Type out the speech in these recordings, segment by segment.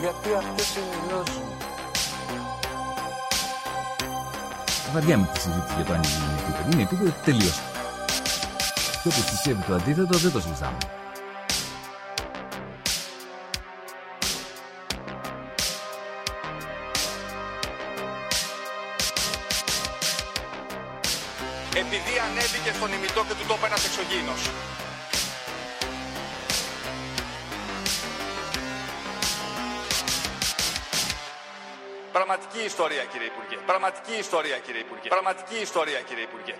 Γιατί αυτές είναι οι γνώσεις μου. Βαριά με τη συζήτηση για το αν είναι επίπεδο. Είναι επίπεδο τελείως. Και όποιο πιστεύει το αντίθετο δεν το συζητάμε. επειδή ανέβηκε στον ημιτό και του τόπου ένας εξωγήινος. Πραγματική ιστορία κύριε Υπουργέ. Πραγματική ιστορία κύριε Υπουργέ. Πραγματική ιστορία κύριε Υπουργέ.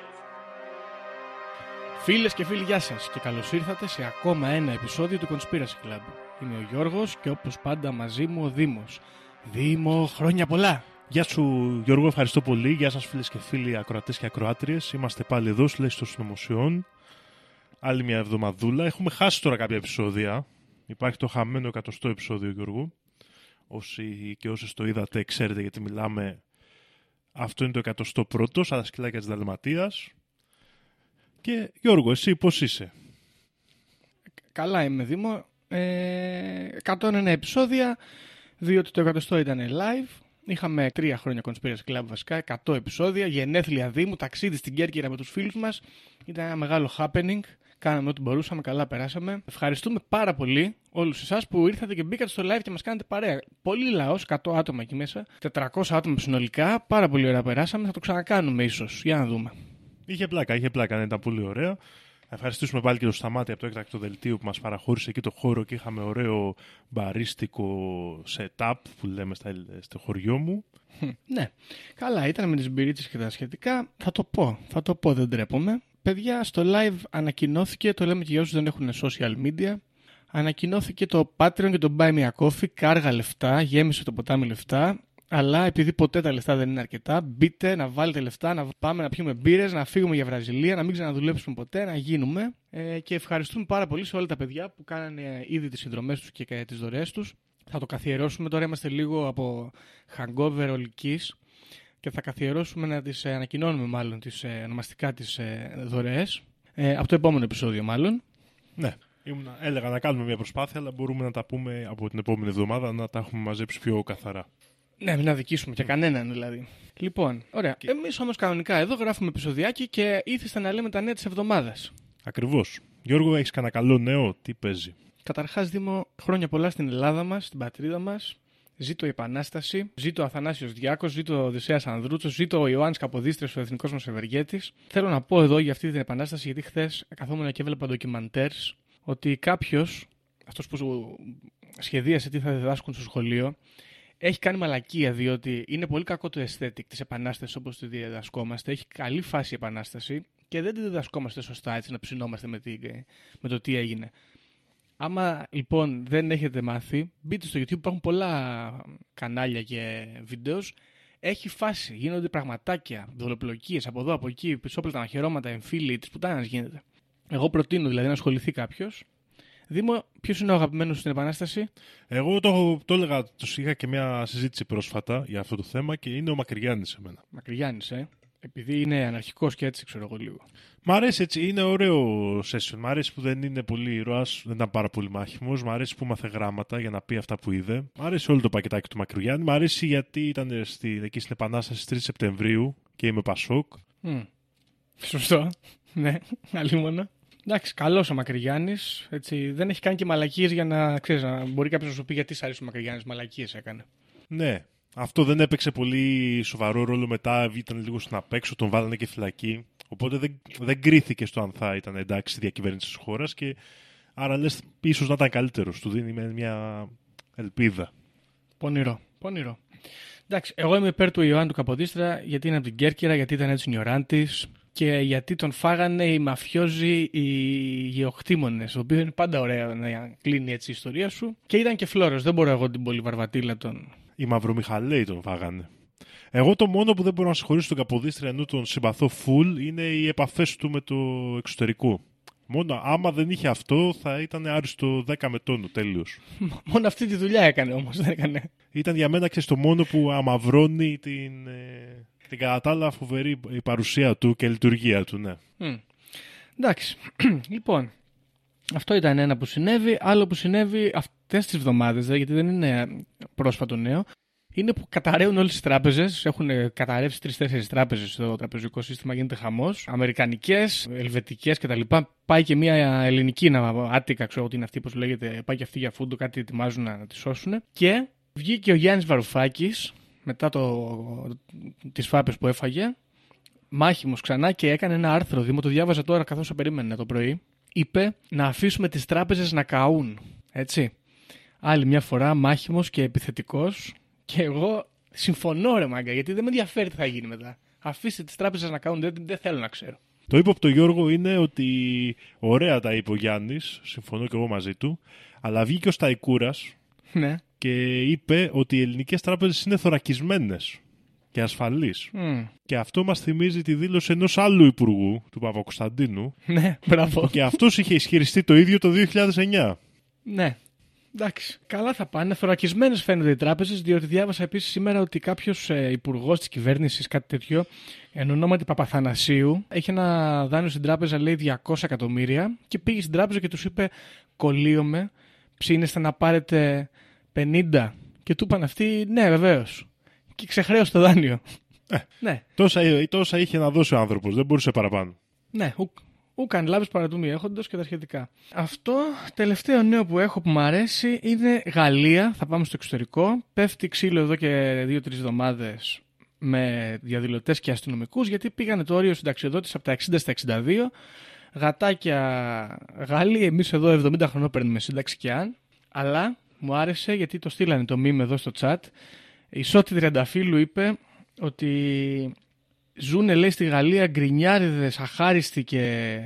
Φίλες και φίλοι, γεια σας και καλώς ήρθατε σε ακόμα ένα επεισόδιο του Conspiracy Club. Είμαι ο Γιώργος και όπως πάντα μαζί μου ο Δήμος. Δήμο, χρόνια πολλά! Γεια σου Γιώργο, ευχαριστώ πολύ. Γεια σας φίλες και φίλοι ακροατές και ακροάτριες. Είμαστε πάλι εδώ στο των Συνωμοσιών. Άλλη μια εβδομαδούλα. Έχουμε χάσει τώρα κάποια επεισόδια. Υπάρχει το χαμένο εκατοστό επεισόδιο Γιώργο. Όσοι και όσοι το είδατε ξέρετε γιατί μιλάμε. Αυτό είναι το εκατοστό πρώτο, σαν τα σκυλάκια της Δαλματίας. Και Γιώργο, εσύ πώς είσαι; Καλά είμαι Δήμο. Ε, 101 επεισόδια, διότι το εκατοστό ήταν live Είχαμε τρία χρόνια Conspiracy Club βασικά, 100 επεισόδια, γενέθλια Δήμου, ταξίδι στην Κέρκυρα με τους φίλους μας. Ήταν ένα μεγάλο happening. Κάναμε ό,τι μπορούσαμε, καλά περάσαμε. Ευχαριστούμε πάρα πολύ όλους εσάς που ήρθατε και μπήκατε στο live και μας κάνετε παρέα. Πολύ λαός, 100 άτομα εκεί μέσα, 400 άτομα συνολικά. Πάρα πολύ ωραία περάσαμε. Θα το ξανακάνουμε ίσως. Για να δούμε. Είχε πλάκα, είχε πλάκα, ναι, ήταν πολύ ωραίο. Να ευχαριστήσουμε πάλι και το Σταμάτη από το έκτακτο δελτίο που μας παραχώρησε εκεί το χώρο και είχαμε ωραίο μπαρίστικο setup που λέμε στο χωριό μου. Ναι, καλά ήταν με τις μπυρίτσες και τα σχετικά. Θα το πω, θα το πω, δεν τρέπομαι. Παιδιά, στο live ανακοινώθηκε, το λέμε και για όσους δεν έχουν social media, ανακοινώθηκε το Patreon και το Buy Me a Coffee, κάργα λεφτά, γέμισε το ποτάμι λεφτά. Αλλά επειδή ποτέ τα λεφτά δεν είναι αρκετά, μπείτε να βάλετε λεφτά, να πάμε να πιούμε μπύρες, να φύγουμε για Βραζιλία, να μην ξαναδουλέψουμε ποτέ, να γίνουμε. Ε, και ευχαριστούμε πάρα πολύ σε όλα τα παιδιά που κάνανε ήδη τις συνδρομές τους και τις δωρεές τους. Θα το καθιερώσουμε. Τώρα είμαστε λίγο από hangover ολικής και θα καθιερώσουμε να τις ε, ανακοινώνουμε μάλλον τις, ε, ονομαστικά τις ε, δωρεές. Ε, από το επόμενο επεισόδιο μάλλον. Ναι. Ήμουν, έλεγα να κάνουμε μια προσπάθεια, αλλά μπορούμε να τα πούμε από την επόμενη εβδομάδα να τα έχουμε μαζέψει πιο καθαρά. Ναι, μην αδικήσουμε και κανέναν δηλαδή. Λοιπόν, ωραία. Και... Εμείς όμως κανονικά εδώ γράφουμε επεισοδιάκι και ήθιστε να λέμε τα νέα της εβδομάδας. Ακριβώς. Γιώργο, έχεις κανένα καλό νέο, τι παίζει; Καταρχάς, Δήμο, χρόνια πολλά στην Ελλάδα μας, στην πατρίδα μας. Ζήτω η Επανάσταση, ζήτω ο Αθανάσιος Διάκος, ζήτω ο Οδυσσέας Ανδρούτσος, ζήτω ο Ιωάννης Καποδίστρια, ο εθνικός μας ευεργέτης. Θέλω να πω εδώ για αυτή την Επανάσταση, γιατί χθες καθόμουν και έβλεπα ντοκιμαντέρς ότι κάποιος, αυτός που σχεδίασε τι θα διδάσκουν στο σχολείο, έχει κάνει μαλακία διότι είναι πολύ κακό το aesthetic της επανάστασης όπως τη διδασκόμαστε. Έχει καλή φάση η επανάσταση και δεν τη διδασκόμαστε σωστά έτσι να ψινόμαστε με, με το τι έγινε. Άμα λοιπόν δεν έχετε μάθει, μπείτε στο YouTube, υπάρχουν πολλά κανάλια και βίντεος. Έχει φάση, γίνονται πραγματάκια, δολοπλοκίες από εδώ, από εκεί, πισόπλατα, μαχαιρώματα, εμφύλοι, της πουτάνας γίνεται. Εγώ προτείνω δηλαδή να ασχοληθεί κάποιος Δήμο, ποιος είναι ο αγαπημένος στην Επανάσταση; Εγώ το, το έλεγα, του είχα και μια συζήτηση πρόσφατα για αυτό το θέμα και είναι ο Μακρυγιάννης σε μένα. Μακρυγιάννης, ε. Επειδή είναι αναρχικός και έτσι, ξέρω εγώ λίγο. Μ' αρέσει έτσι, είναι ωραίο session. Μ' αρέσει που δεν είναι πολύ ήρωας, δεν ήταν πάρα πολύ μάχημος. Μ' αρέσει που μάθε γράμματα για να πει αυτά που είδε. Μ' αρέσει όλο το πακετάκι του Μακρυγιάννη. Μ' αρέσει γιατί ήταν στη, εκεί στην Επανάσταση 3 Σεπτεμβρίου και είμαι Πασόκ. Mm. Σωστό. ναι, αλλήμον. Εντάξει, καλός ο Μακρυγιάννης. Δεν έχει κάνει και μαλακίες για να ξέρεις, να μπορεί κάποιος να σου πει γιατί σ' αρέσει ο Μακρυγιάννης. Μαλακίες έκανε. Ναι. Αυτό δεν έπαιξε πολύ σοβαρό ρόλο μετά. Ήταν λίγο στην απέξω, τον βάλανε και φυλακή. Οπότε δεν, δεν κρίθηκε στο αν θα ήταν εντάξει στη διακυβέρνηση της χώρας. Και άρα λες, ίσως να ήταν καλύτερος. Του δίνει μια ελπίδα. Πονηρό. Πονηρό. Εντάξει, εγώ είμαι υπέρ του Ιωάννου του Καποδίστρα γιατί είναι από την Κέρκυρα, γιατί ήταν έτσι νιωράντης. και γιατί τον φάγανε οι μαφιόζοι οι γεωκτήμονες, το οποίος είναι πάντα ωραίο να κλείνει έτσι η ιστορία σου. Και ήταν και φλόρος, δεν μπορώ εγώ την πολυβαρβατήλα τον... Οι Μαυρομιχαλαίοι τον φάγανε. Εγώ το μόνο που δεν μπορώ να συγχωρήσω τον Καποδίστρια ενώ τον συμπαθώ full είναι οι επαφές του με το εξωτερικό. Μόνο άμα δεν είχε αυτό θα ήταν άριστο 10 με τόνο τέλειο. Μόνο αυτή τη δουλειά έκανε όμως, δεν έκανε. Ήταν για μένα και το μόνο που αμαυρώνει την, ε, την κατά τα άλλα φοβερή η παρουσία του και η λειτουργία του, ναι. Μμ. Εντάξει. λοιπόν, αυτό ήταν ένα που συνέβη. Άλλο που συνέβη αυτές τις εβδομάδες, δε, γιατί δεν είναι πρόσφατο νέο, είναι που καταραίουν όλες τις τράπεζες. Έχουν ε, καταρρεύσει τρεις-τέσσερις τράπεζες στο τραπεζικό σύστημα, γίνεται χαμός. Αμερικανικές, ελβετικές κτλ. Πάει και μια ελληνική, να, άτικα ξέρω ότι είναι αυτή που λέγεται, πάει και αυτή για φούντο, κάτι ετοιμάζουν να τη σώσουν. Και βγήκε ο Γιάννης Βαρουφάκης, μετά το, τις φάπες που έφαγε, μάχημος ξανά και έκανε ένα άρθρο, Δήμο, το διάβαζα τώρα καθώς το περίμενα το πρωί, είπε να αφήσουμε τις τράπεζες να καούν, έτσι. Άλλη μια φορά μάχημος και επιθετικός και εγώ συμφωνώ ρε μάγκα γιατί δεν με ενδιαφέρει τι θα γίνει μετά. Αφήστε τις τράπεζες να καούν, δεν, δεν θέλω να ξέρω. Το ύποπτο Γιώργο είναι ότι ωραία τα είπε ο Γιάννης, συμφωνώ και εγώ μαζί του, αλλά βγήκε ο Σταϊκούρας Ναι. και είπε ότι οι ελληνικές τράπεζες είναι θωρακισμένες και ασφαλείς. Μμ. Και αυτό μας θυμίζει τη δήλωση ενός άλλου υπουργού, του Παπακοσταντίνου, Ναι, μπράβο. και αυτός είχε ισχυριστεί το ίδιο το 2009. Ναι. Εντάξει. Καλά θα πάνε. Θωρακισμένες φαίνονται οι τράπεζες, διότι διάβασα επίσης σήμερα ότι κάποιος ε, υπουργός της κυβέρνησης, κάτι τέτοιο, εν ονόματι Παπαθανασίου, έχει ένα δάνειο στην τράπεζα, λέει 200 εκατομμύρια, και πήγε στην τράπεζα και τους είπε: Κολλείομαι, ψήνεστε να πάρετε 50. Και του είπαν αυτοί: Ναι, βεβαίως. Και ξεχρέωσε το δάνειο. ναι, Τόσα, τόσα είχε να δώσει ο άνθρωπος, δεν μπορούσε παραπάνω. ναι, ουκ. Ούκαν λάβει παρατούμοι έχοντος και τα σχετικά. Αυτό τελευταίο νέο που έχω που μου αρέσει είναι Γαλλία. Θα πάμε στο εξωτερικό. Πέφτει ξύλο εδώ και δύο-τρεις εβδομάδες με διαδηλωτές και αστυνομικούς γιατί πήγανε το όριο συνταξιοδότηση από τα 60 στα 62. Γατάκια Γάλλοι, εμείς εδώ 70 χρονών παίρνουμε σύνταξη και αν. Αλλά μου άρεσε γιατί το στείλανε το meme εδώ στο chat. Η Σότη Τριανταφύλου είπε ότι ζούνε λέει στη Γαλλία γκρινιάριδες, αχάριστοι και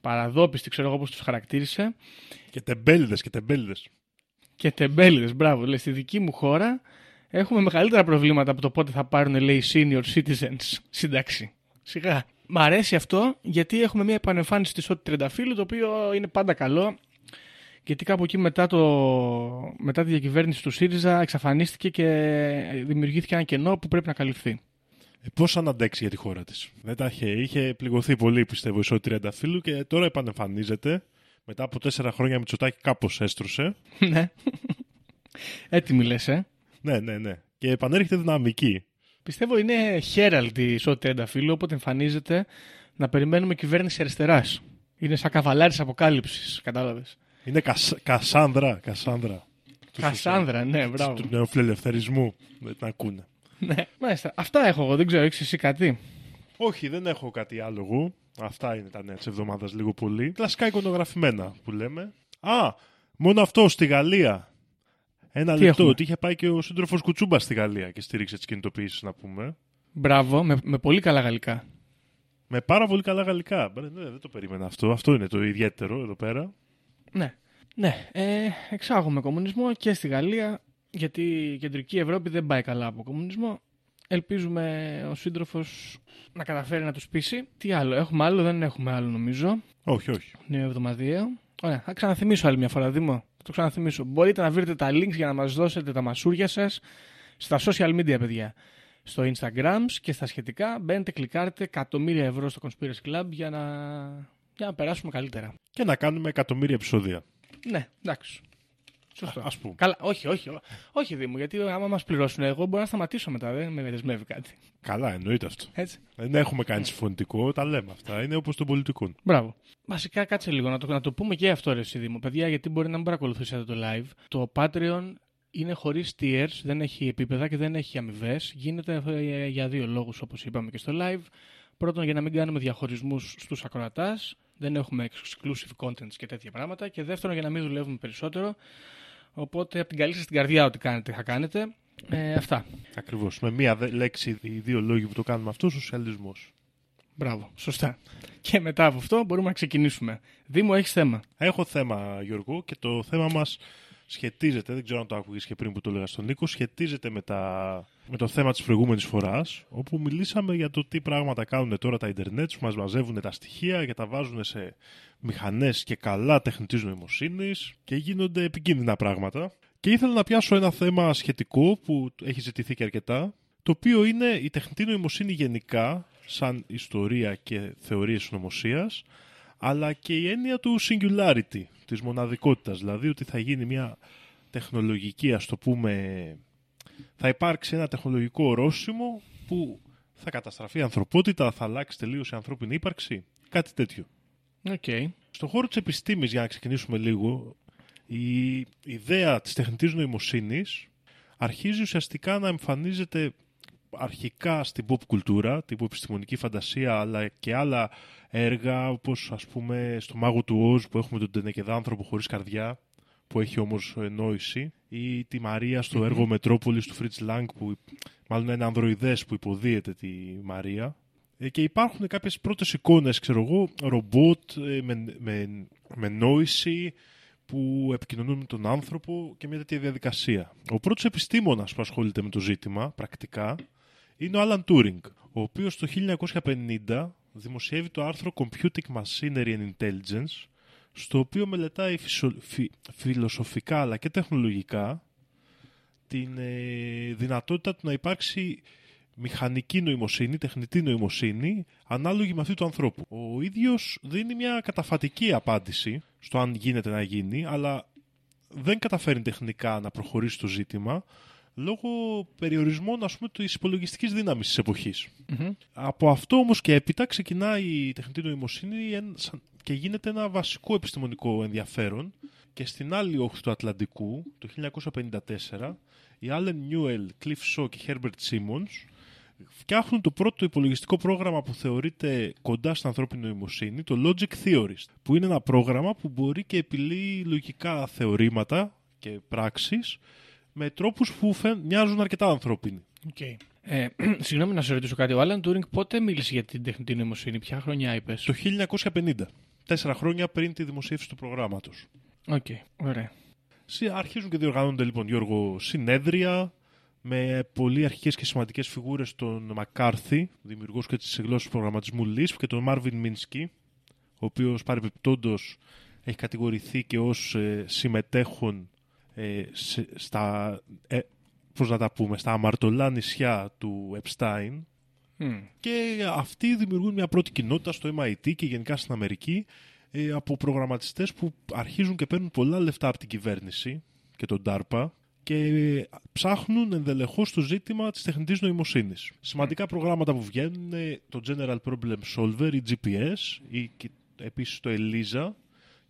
παραδόπιστοι, ξέρω εγώ πώς τους χαρακτήρισε, Και τεμπέληδες και τεμπέληδες. και τεμπέληδες, μπράβο. Λέει, στη δική μου χώρα έχουμε μεγαλύτερα προβλήματα από το πότε θα πάρουν, λέει, οι senior citizens σύνταξη. Σιγά. Μ' αρέσει αυτό γιατί έχουμε μια επανεμφάνιση της Σότη Τρενταφύλου, το οποίο είναι πάντα καλό. Γιατί κάπου εκεί μετά, το, μετά τη διακυβέρνηση του ΣΥΡΙΖΑ εξαφανίστηκε και δημιουργήθηκε ένα κενό που πρέπει να καλυφθεί. Ε, Πώς αν αντέξει για τη χώρα της. Δεν τα είχε, είχε πληγωθεί πολύ, πιστεύω, η Σότη Τριανταφύλου και τώρα επανεμφανίζεται. Μετά από τέσσερα χρόνια Μητσοτάκη κάπως έστρωσε. ναι. Έτοιμη λες, ε. Ναι, ναι, ναι. Και επανέρχεται δυναμική. Πιστεύω είναι Herald η ισότητα φίλου, όποτε εμφανίζεται να περιμένουμε κυβέρνηση αριστεράς. Είναι σαν καβαλάρης αποκάλυψης, κατάλαβες. Είναι κασ, Κασάνδρα. Κασάνδρα. Κασάνδρα, ναι, μπράβο. Τους νεοφιλελευθερισμού. Δεν την ακούνε. Ναι, μάλιστα. Αυτά έχω εγώ, δεν ξέρω, έχεις εσύ κάτι; Όχι, δεν έχω κάτι άλλο εγώ. Αυτά είναι τα νέα της εβδομάδας λίγο πολύ. Κλασικά εικονογραφημένα που λέμε. Α, μόνο αυτό στη Γαλλία. Ένα Τι λεπτό έχουμε; ότι είχε πάει και ο σύντροφος Κουτσούμπα στη Γαλλία και στήριξε τις κινητοποιήσεις, να πούμε. Μπράβο, με, με πολύ καλά γαλλικά. Με πάρα πολύ καλά γαλλικά. Ναι, ναι, δεν το περίμενα αυτό. Αυτό είναι το ιδιαίτερο εδώ πέρα. Ναι. Ναι, ε, εξάγουμε κομμουνισμό και στη Γαλλία, γιατί η κεντρική Ευρώπη δεν πάει καλά από κομμουνισμό. Ελπίζουμε ο σύντροφος να καταφέρει να του πείσει. Τι άλλο, έχουμε άλλο, δεν έχουμε άλλο νομίζω. Όχι, όχι. Νέο εβδομαδιαίο. Ωραία, θα ξαναθυμίσω άλλη μια φορά, Δήμο. Θα το ξαναθυμίσω. Μπορείτε να βρείτε τα links για να μας δώσετε τα μασούρια σας στα social media, παιδιά. Στο Instagram και στα σχετικά. Μπαίνετε, κλικάρετε εκατομμύρια ευρώ στο Conspiracy Club για να, για να περάσουμε καλύτερα. Και να κάνουμε εκατομμύρια επεισόδια. Ναι, εντάξει. Σωστό. Α πούμε. Καλά, όχι, όχι, ό- όχι Δήμο, γιατί άμα μας πληρώσουν εγώ μπορώ να σταματήσω μετά, δεν με δεσμεύει κάτι. Καλά, εννοείται αυτό. Έτσι. Δεν έχουμε κάνει συμφωνητικό, τα λέμε αυτά. Είναι όπως των πολιτικών. Μπράβο. Βασικά, κάτσε λίγο να το, να το πούμε και αυτό, ρε εσύ, Δήμο. Παιδιά, γιατί μπορεί να μην παρακολουθήσατε το live. Το Patreon είναι χωρίς tiers, δεν έχει επίπεδα και δεν έχει αμοιβές. Γίνεται ε, για δύο λόγους, όπως είπαμε και στο live. Πρώτον, για να μην κάνουμε διαχωρισμούς στους ακροατάς. Δεν έχουμε exclusive contents και τέτοια πράγματα. Και δεύτερον, για να μην δουλεύουμε περισσότερο. Οπότε, από την καλή σας την καρδιά, ό,τι κάνετε, θα κάνετε. Ε, αυτά. Ακριβώς. Με μία δε- λέξη ή δύο λόγοι που το κάνουμε αυτό, σοσιαλισμός. Μπράβο, σωστά. Και μετά από αυτό μπορούμε να ξεκινήσουμε. Δήμο, έχεις θέμα. Έχω θέμα, Γιώργο, και το θέμα μας σχετίζεται, δεν ξέρω αν το άκουγες και πριν που το έλεγα στον Νίκο, σχετίζεται με, τα, με το θέμα της προηγούμενης φοράς, όπου μιλήσαμε για το τι πράγματα κάνουν τώρα τα ίντερνετ, που μας μαζεύουν τα στοιχεία και τα βάζουν σε μηχανές και καλά τεχνητής νοημοσύνης και γίνονται επικίνδυνα πράγματα. Και ήθελα να πιάσω ένα θέμα σχετικό που έχει ζητηθεί και αρκετά, το οποίο είναι η τεχνητή νοημοσύνη γενικά, σαν ιστορία και θεωρίες νομοσίας, αλλά και η έννοια του singularity, της μοναδικότητας, δηλαδή ότι θα γίνει μια τεχνολογική, ας το πούμε, θα υπάρξει ένα τεχνολογικό ορόσημο που θα καταστραφεί η ανθρωπότητα, θα αλλάξει τελείως η ανθρώπινη ύπαρξη, κάτι τέτοιο. Okay. Στον χώρο της επιστήμης, για να ξεκινήσουμε λίγο, η ιδέα της τεχνητής νοημοσύνης αρχίζει ουσιαστικά να εμφανίζεται αρχικά στην pop κουλτούρα, τύπου επιστημονική φαντασία, αλλά και άλλα έργα, όπως ας πούμε στο Μάγο του Όζ που έχουμε τον τενεκεδάνθρωπο χωρίς καρδιά, που έχει όμως νόηση, ή τη Μαρία στο έργο Μετρόπολης του Φρίτς Λάγκ, που μάλλον είναι ανδροειδές που υποδίεται τη Μαρία. Ε, και υπάρχουν κάποιες πρώτες εικόνες, ξέρω εγώ, ρομπότ ε, με, με, με νόηση, που επικοινωνούν με τον άνθρωπο και μια τέτοια διαδικασία. Ο πρώτος επιστήμονας που ασχολείται με το ζήτημα, πρακτικά, είναι ο Alan Turing, ο οποίος το 1950 δημοσιεύει το άρθρο Computing Machinery and Intelligence, στο οποίο μελετάει φιλοσοφικά αλλά και τεχνολογικά την ε, δυνατότητα του να υπάρξει μηχανική νοημοσύνη, τεχνητή νοημοσύνη, ανάλογη με αυτή του ανθρώπου. Ο ίδιος δίνει μια καταφατική απάντηση στο αν γίνεται να γίνει, αλλά δεν καταφέρει τεχνικά να προχωρήσει το ζήτημα, λόγω περιορισμών ας πούμε της υπολογιστικής δύναμης της εποχης Από αυτό όμως και έπειτα ξεκινάει η τεχνητή νοημοσύνη και γίνεται ένα βασικό επιστημονικό ενδιαφέρον. Και στην άλλη όχθη του Ατλαντικού το 1954 οι Allen Newell, Cliff Shaw και Herbert Simmons φτιάχνουν το πρώτο υπολογιστικό πρόγραμμα που θεωρείται κοντά στην ανθρώπινη νοημοσύνη, το Logic Theorist, που είναι ένα πρόγραμμα που μπορεί και επιλύει λογικά θεωρήματα και πράξεις με τρόπους που φαι... μοιάζουν αρκετά ανθρώπινοι. Okay. Ε, συγγνώμη να σε ρωτήσω κάτι. Ο Άλαν Τούρινγκ πότε μίλησε για την τεχνητή νοημοσύνη, ποια χρονιά είπες; Το 1950. Τέσσερα χρόνια πριν τη δημοσίευση του προγράμματος. Οκ, okay. ωραία. Αρχίζουν και διοργανώνονται λοιπόν, Γιώργο, συνέδρια με πολύ αρχικές και σημαντικές φιγούρες τον Μακάρθι, δημιουργός και της γλώσσας προγραμματισμού LISP και τον Μάρβιν Μίνσκι, ο οποίος παρεμπιπτόντως έχει κατηγορηθεί και ως ε, συμμετέχον ε, στα, ε, πώς να τα πούμε, στα αμαρτωλά νησιά του Epstein και αυτοί δημιουργούν μια πρώτη κοινότητα στο MIT και γενικά στην Αμερική ε, από προγραμματιστές που αρχίζουν και παίρνουν πολλά λεφτά από την κυβέρνηση και τον DARPA και ψάχνουν ενδελεχώς το ζήτημα της τεχνητής νοημοσύνης. Σημαντικά προγράμματα που βγαίνουν είναι το General Problem Solver, η GPS, ή επίσης το ELISA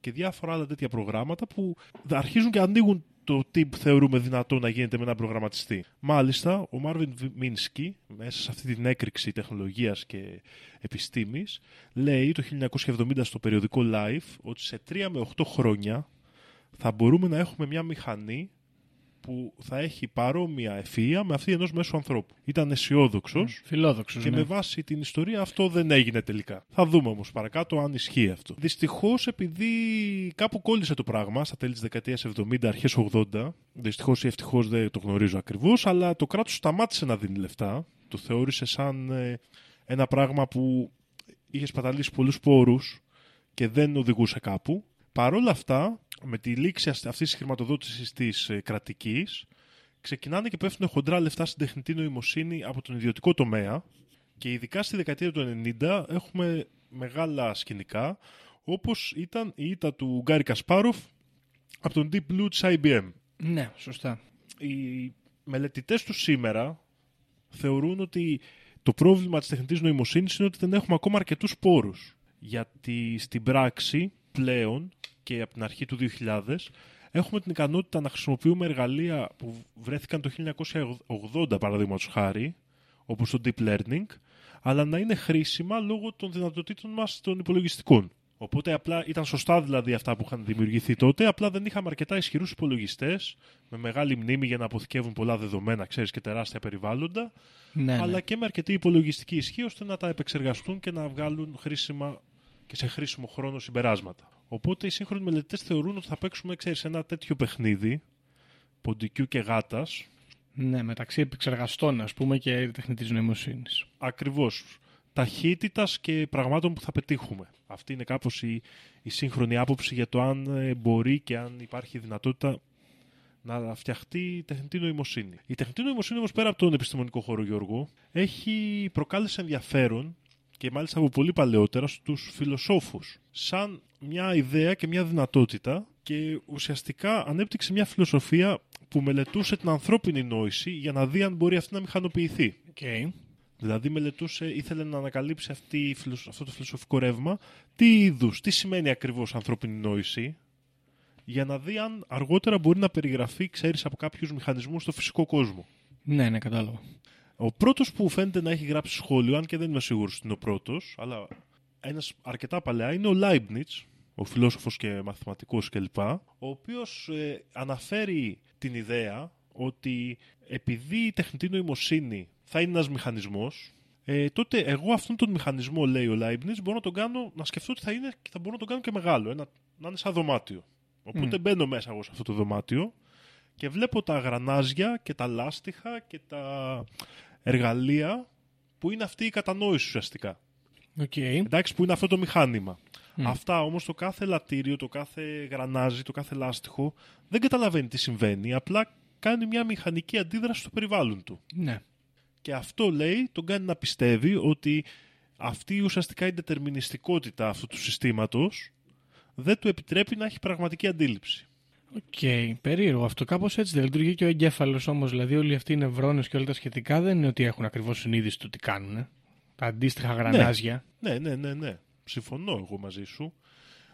και διάφορα άλλα τέτοια προγράμματα που αρχίζουν και ανοίγουν το τι θεωρούμε δυνατό να γίνεται με έναν προγραμματιστή. Μάλιστα, ο Μάρβιν Μίνσκι, μέσα σε αυτή την έκρηξη τεχνολογίας και επιστήμης, λέει το 1970 στο περιοδικό Life ότι σε 3 με 8 χρόνια θα μπορούμε να έχουμε μια μηχανή που θα έχει παρόμοια ευφυΐα με αυτή ενός μέσου ανθρώπου. Ήταν αισιόδοξος. Φιλόδοξος. Και ναι. με βάση την ιστορία αυτό δεν έγινε τελικά. Θα δούμε όμως παρακάτω αν ισχύει αυτό. Δυστυχώς, επειδή κάπου κόλλησε το πράγμα στα τέλη της δεκαετίας 70, αρχές 80, δυστυχώς ή ευτυχώς δεν το γνωρίζω ακριβώς, αλλά το κράτος σταμάτησε να δίνει λεφτά. Το θεώρησε σαν ε, ένα πράγμα που είχε σπαταλήσει πολλούς πόρους και δεν οδηγούσε κάπου. Παρ' όλα αυτά, με τη λήξη αυτής της χρηματοδότησης της ε, κρατικής, ξεκινάνε και πέφτουν χοντρά λεφτά στην τεχνητή νοημοσύνη από τον ιδιωτικό τομέα και ειδικά στη δεκαετία του 90 έχουμε μεγάλα σκηνικά όπως ήταν η ήττα του Γκάρι Κασπάροφ από τον Deep Blue της IBM. Ναι, σωστά. Οι μελετητές του σήμερα θεωρούν ότι το πρόβλημα της τεχνητής νοημοσύνης είναι ότι δεν έχουμε ακόμα αρκετούς πόρους. Γιατί στην πράξη πλέον και από την αρχή του 2000 έχουμε την ικανότητα να χρησιμοποιούμε εργαλεία που βρέθηκαν το 1980 παραδείγματος χάρη, όπως το deep learning, αλλά να είναι χρήσιμα λόγω των δυνατοτήτων μας των υπολογιστικών. Οπότε απλά ήταν σωστά δηλαδή αυτά που είχαν δημιουργηθεί τότε, απλά δεν είχαμε αρκετά ισχυρούς υπολογιστές με μεγάλη μνήμη για να αποθηκεύουν πολλά δεδομένα, ξέρεις και τεράστια περιβάλλοντα, Ναι, ναι. αλλά και με αρκετή υπολογιστική ισχύ ώστε να τα επεξεργαστούν και να βγάλουν χρήσιμα και σε χρήσιμο χρόνο συμπεράσματα. Οπότε οι σύγχρονοι μελετητές θεωρούν ότι θα παίξουμε, ξέρεις, ένα τέτοιο παιχνίδι ποντικού και γάτας. ναι, μεταξύ επεξεργαστών, ας πούμε, και τεχνητής νοημοσύνης. Ακριβώς. Ταχύτητας και πραγμάτων που θα πετύχουμε. Αυτή είναι κάπως η, η σύγχρονη άποψη για το αν ε, μπορεί και αν υπάρχει δυνατότητα να φτιαχτεί η τεχνητή νοημοσύνη. Η τεχνητή νοημοσύνη όμως πέρα από τον επιστημονικό χώρο, Γιώργο, έχει προκάλεσε ενδιαφέρον και μάλιστα από πολύ παλαιότερα στους φιλοσόφους σαν μια ιδέα και μια δυνατότητα και ουσιαστικά ανέπτυξε μια φιλοσοφία που μελετούσε την ανθρώπινη νόηση για να δει αν μπορεί αυτή να μηχανοποιηθεί. Okay. Δηλαδή μελετούσε, ήθελε να ανακαλύψει αυτή, η φιλοσ- αυτό το φιλοσοφικό ρεύμα τι είδους, τι σημαίνει ακριβώς ανθρώπινη νόηση για να δει αν αργότερα μπορεί να περιγραφεί, ξέρεις, από κάποιους μηχανισμούς στο φυσικό κόσμο. Ναι, ναι, κατάλαβα. Ο πρώτος που φαίνεται να έχει γράψει σχόλιο, αν και δεν είμαι σίγουρος ότι είναι ο πρώτος, αλλά ένας αρκετά παλαιά, είναι ο Leibniz, ο φιλόσοφος και μαθηματικός κλπ. Ο οποίος ε, αναφέρει την ιδέα ότι επειδή η τεχνητή νοημοσύνη θα είναι ένας μηχανισμός, ε, τότε εγώ αυτόν τον μηχανισμό, λέει ο Leibniz, μπορώ να τον κάνω, να σκεφτώ ότι θα είναι και θα μπορώ να τον κάνω και μεγάλο, ένα, να είναι σαν δωμάτιο. Οπότε μπαίνω μέσα εγώ σε αυτό το δωμάτιο και βλέπω τα γρανάζια και τα λάστιχα και τα εργαλεία που είναι αυτή η κατανόηση ουσιαστικά. Οκ. Εντάξει, που είναι αυτό το μηχάνημα. Αυτά όμως το κάθε ελατήριο, το κάθε γρανάζι, το κάθε λάστιχο δεν καταλαβαίνει τι συμβαίνει, απλά κάνει μια μηχανική αντίδραση στο περιβάλλον του. Ναι. Και αυτό λέει, τον κάνει να πιστεύει ότι αυτή ουσιαστικά η δετερμινιστικότητα αυτού του συστήματος δεν του επιτρέπει να έχει πραγματική αντίληψη. Οκ, περίεργο αυτό. Κάπως έτσι δεν λειτουργεί και ο εγκέφαλος όμως. Δηλαδή, όλοι αυτοί οι νευρώνες και όλα τα σχετικά δεν είναι ότι έχουν ακριβώς συνείδηση του τι κάνουν. ε. Τα αντίστοιχα γρανάζια. Ναι, ναι, ναι, ναι. Συμφωνώ εγώ μαζί σου.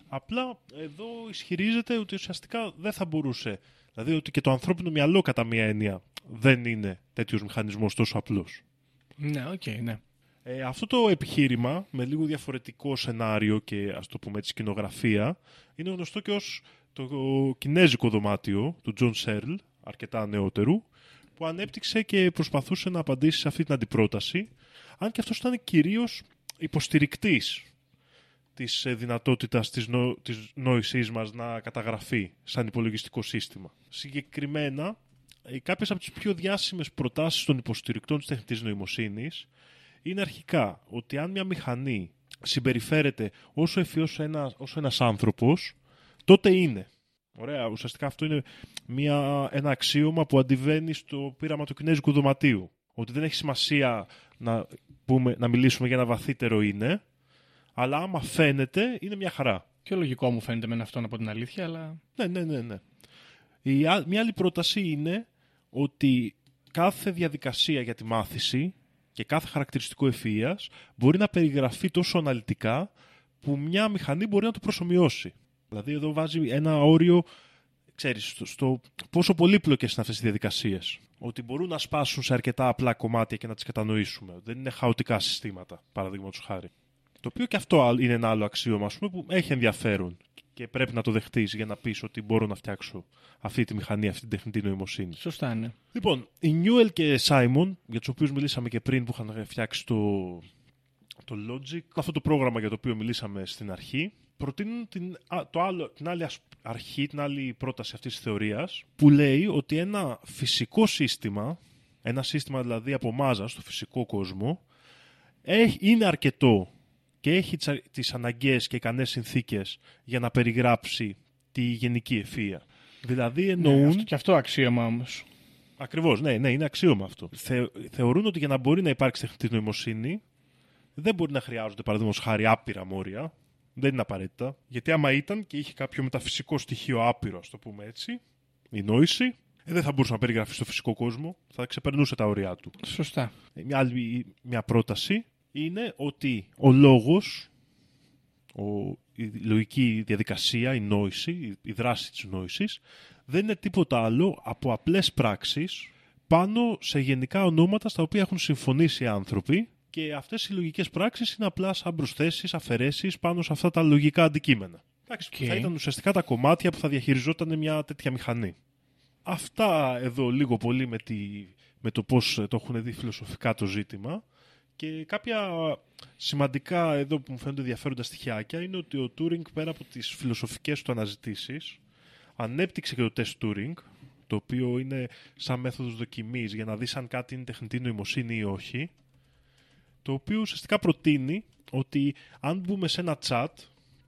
Απλά εδώ ισχυρίζεται ότι ουσιαστικά δεν θα μπορούσε. Δηλαδή ότι και το ανθρώπινο μυαλό κατά μία έννοια δεν είναι τέτοιος μηχανισμός τόσο απλός. Ναι, οκ, ναι. Ε, αυτό το επιχείρημα με λίγο διαφορετικό σενάριο και ας το πούμε έτσι σκηνογραφία είναι γνωστό και ως το κινέζικο δωμάτιο του Τζον Σερλ, αρκετά νεότερου, που ανέπτυξε και προσπαθούσε να απαντήσει σε αυτή την αντιπρόταση, αν και αυτός ήταν κυρίως υποστηρικτής της ε, δυνατότητας της, νο... της νόησής μας να καταγραφεί σαν υπολογιστικό σύστημα. Συγκεκριμένα, ε, κάποιες από τις πιο διάσημες προτάσεις των υποστηρικτών της τεχνητής νοημοσύνης είναι αρχικά ότι αν μια μηχανή συμπεριφέρεται όσο ευφυώς ένα, όσο ένας άνθρωπος, τότε είναι. Ωραία, ουσιαστικά αυτό είναι μια, ένα αξίωμα που αντιβαίνει στο πείραμα του κινέζικου δωματίου. Ότι δεν έχει σημασία να, πούμε, να μιλήσουμε για ένα βαθύτερο είναι, αλλά άμα φαίνεται είναι μια χαρά. Πιο λογικό μου φαίνεται με αυτό από την αλήθεια, αλλά. Ναι, ναι, ναι. ναι. Η, α- μια άλλη πρόταση είναι ότι κάθε διαδικασία για τη μάθηση και κάθε χαρακτηριστικό ευφυΐας μπορεί να περιγραφεί τόσο αναλυτικά που μια μηχανή μπορεί να το προσωμιώσει. Δηλαδή εδώ βάζει ένα όριο, ξέρεις, στο, στο πόσο πολύπλοκες είναι αυτές οι διαδικασίες. Ότι μπορούν να σπάσουν σε αρκετά απλά κομμάτια και να τις κατανοήσουμε. Δεν είναι χαοτικά συστήματα, παραδείγματος χάρη. Το οποίο και αυτό άλλο- είναι ένα άλλο αξίωμα ας πούμε, που έχει ενδιαφέρον και πρέπει να το δεχτείς για να πεις ότι μπορώ να φτιάξω αυτή τη μηχανή, αυτή την τεχνητή νοημοσύνη. Σωστά, ναι. Λοιπόν, οι Νιούελ και Σάιμον, για τους οποίους μιλήσαμε και πριν που είχαν φτιάξει το, το Logic, αυτό το πρόγραμμα για το οποίο μιλήσαμε στην αρχή, προτείνουν την, α, το άλλο, την άλλη ας- αρχή, την άλλη πρόταση αυτής της θεωρίας, που λέει ότι ένα φυσικό σύστημα, ένα σύστημα δηλαδή από μάζας στο φυσικό κόσμο, έχει, είναι αρκετό και έχει τις, α- τις αναγκαίες και ικανές συνθήκες για να περιγράψει τη γενική ευφυΐα. Δηλαδή εννοούν... ναι αυτό, και αυτό αξίωμα όμως. Ακριβώς, ναι, ναι, είναι αξίωμα αυτό. Θε, θεωρούν ότι για να μπορεί να υπάρξει τεχνητή νοημοσύνη, δεν μπορεί να χρειάζονται παραδείγματος χάρη άπειρα μόρια. Δεν είναι απαραίτητα. Γιατί άμα ήταν και είχε κάποιο μεταφυσικό στοιχείο άπειρο, ας το πούμε έτσι, η νόηση, ε, δεν θα μπορούσε να περιγραφεί στο φυσικό κόσμο. Θα ξεπερνούσε τα ωριά του. Σωστά. Ε, Μια άλλη μια πρόταση είναι ότι ο λόγος, ο, η λογική διαδικασία, η νόηση, η, η δράση της νόησης, δεν είναι τίποτα άλλο από απλές πράξεις πάνω σε γενικά ονόματα στα οποία έχουν συμφωνήσει οι άνθρωποι και αυτές οι λογικές πράξεις είναι απλά σαν προσθέσεις, αφαιρέσεις πάνω σε αυτά τα λογικά αντικείμενα. Εντάξει, Οκ. Θα ήταν ουσιαστικά τα κομμάτια που θα διαχειριζόταν μια τέτοια μηχανή. Αυτά εδώ λίγο πολύ με, τη, με το πώς ε, το έχουν δει φιλοσοφικά το ζήτημα και κάποια σημαντικά εδώ που μου φαίνονται ενδιαφέροντα στοιχειάκια είναι ότι ο Turing πέρα από τις φιλοσοφικές του αναζητήσεις ανέπτυξε και το τεστ Turing το οποίο είναι σαν μέθοδος δοκιμής για να δεις αν κάτι είναι τεχνητή νοημοσύνη ή όχι το οποίο ουσιαστικά προτείνει ότι αν μπούμε σε ένα chat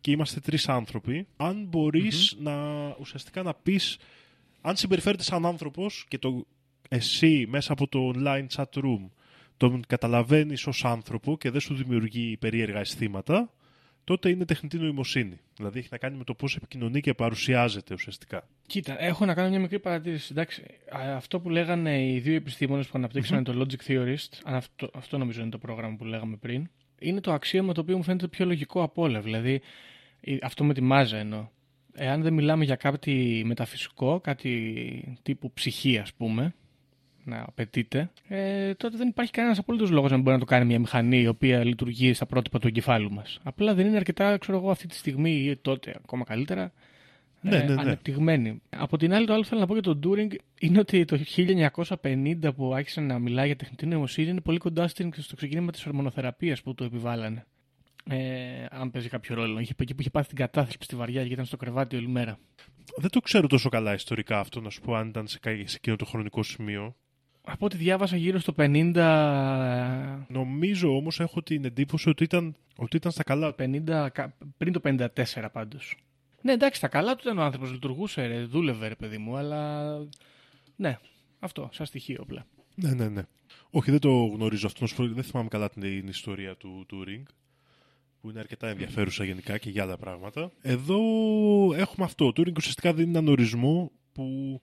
και είμαστε τρεις άνθρωποι, αν μπορεις να ουσιαστικά να πεις αν συμπεριφέρεται σαν άνθρωπος και το εσύ μέσα από το online chat room τον καταλαβαίνεις ως άνθρωπο και δεν σου δημιουργεί περίεργα αισθήματα, τότε είναι τεχνητή νοημοσύνη. Δηλαδή έχει να κάνει με το πώς επικοινωνεί και παρουσιάζεται ουσιαστικά. Κοίτα, έχω να κάνω μια μικρή παρατήρηση. Εντάξει, α, αυτό που λέγανε οι δύο επιστήμονες που αναπτύξαν το Logic Theorist, αν αυτό, αυτό νομίζω είναι το πρόγραμμα που λέγαμε πριν, είναι το αξίωμα το οποίο μου φαίνεται πιο λογικό από όλα. Δηλαδή, η- αυτό με τη μάζα εννοώ. Εάν δεν μιλάμε για κάτι μεταφυσικό, κάτι τύπου ψυχή, ας πούμε, να απαιτείται, ε, τότε δεν υπάρχει κανένας απολύτως λόγος να μην μπορεί να το κάνει μια μηχανή η οποία λειτουργεί στα πρότυπα του εγκεφάλου μας. Απλά δεν είναι αρκετά, ξέρω εγώ, αυτή τη στιγμή ή τότε ακόμα καλύτερα Ναι, ε, ναι, ναι. ανεπτυγμένη. Από την άλλη, το άλλο που θέλω να πω για τον Turing είναι ότι το 1950 που άρχισε να μιλάει για τεχνητή νοημοσύνη είναι πολύ κοντά στην- στο ξεκίνημα της ορμονοθεραπείας που το επιβάλλανε. Ε, αν παίζει κάποιο ρόλο. Είχε, εκεί που είχε πάθει την κατάθλιψη στη βαριά και ήταν στο κρεβάτι όλη μέρα. Δεν το ξέρω τόσο καλά ιστορικά αυτό, να σου πω αν ήταν σε, κα- σε εκείνο το χρονικό σημείο. Από ό,τι διάβασα γύρω στο 50. Νομίζω όμως έχω την εντύπωση ότι ήταν, ότι ήταν στα καλά του. 50 κα- πριν το 54 πάντως. Ναι, εντάξει, τα καλά του ήταν ο άνθρωπος, λειτουργούσε, ρε, δούλευε, ρε παιδί μου, αλλά. Ναι, αυτό, σαν στοιχείο απλά. Ναι, ναι, ναι. Όχι, δεν το γνωρίζω αυτό. να σου πω, Δεν θυμάμαι καλά την ιστορία του Turing, που είναι αρκετά ενδιαφέρουσα γενικά και για άλλα πράγματα. Εδώ έχουμε αυτό. Ο Turing ουσιαστικά δίνει έναν ορισμό που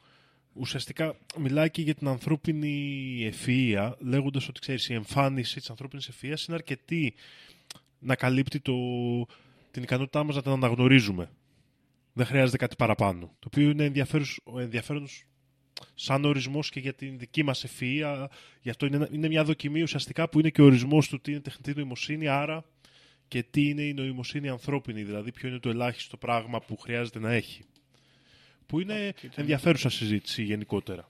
ουσιαστικά μιλάει και για την ανθρώπινη ευφυΐα, λέγοντας ότι ξέρεις, η εμφάνιση της ανθρώπινης ευφυΐας είναι αρκετή να καλύπτει το, την ικανότητά μας να την αναγνωρίζουμε. Δεν χρειάζεται κάτι παραπάνω. Το οποίο είναι ενδιαφέρον, ενδιαφέρον σαν ορισμός και για την δική μας ευφυΐα. Γι' αυτό είναι, ένα- είναι μια δοκιμή ουσιαστικά που είναι και ο ορισμός του τι είναι τεχνητή νοημοσύνη, άρα και τι είναι η νοημοσύνη ανθρώπινη, δηλαδή ποιο είναι το ελάχιστο πράγμα που χρειάζεται να έχει. Που είναι ενδιαφέρουσα συζήτηση γενικότερα.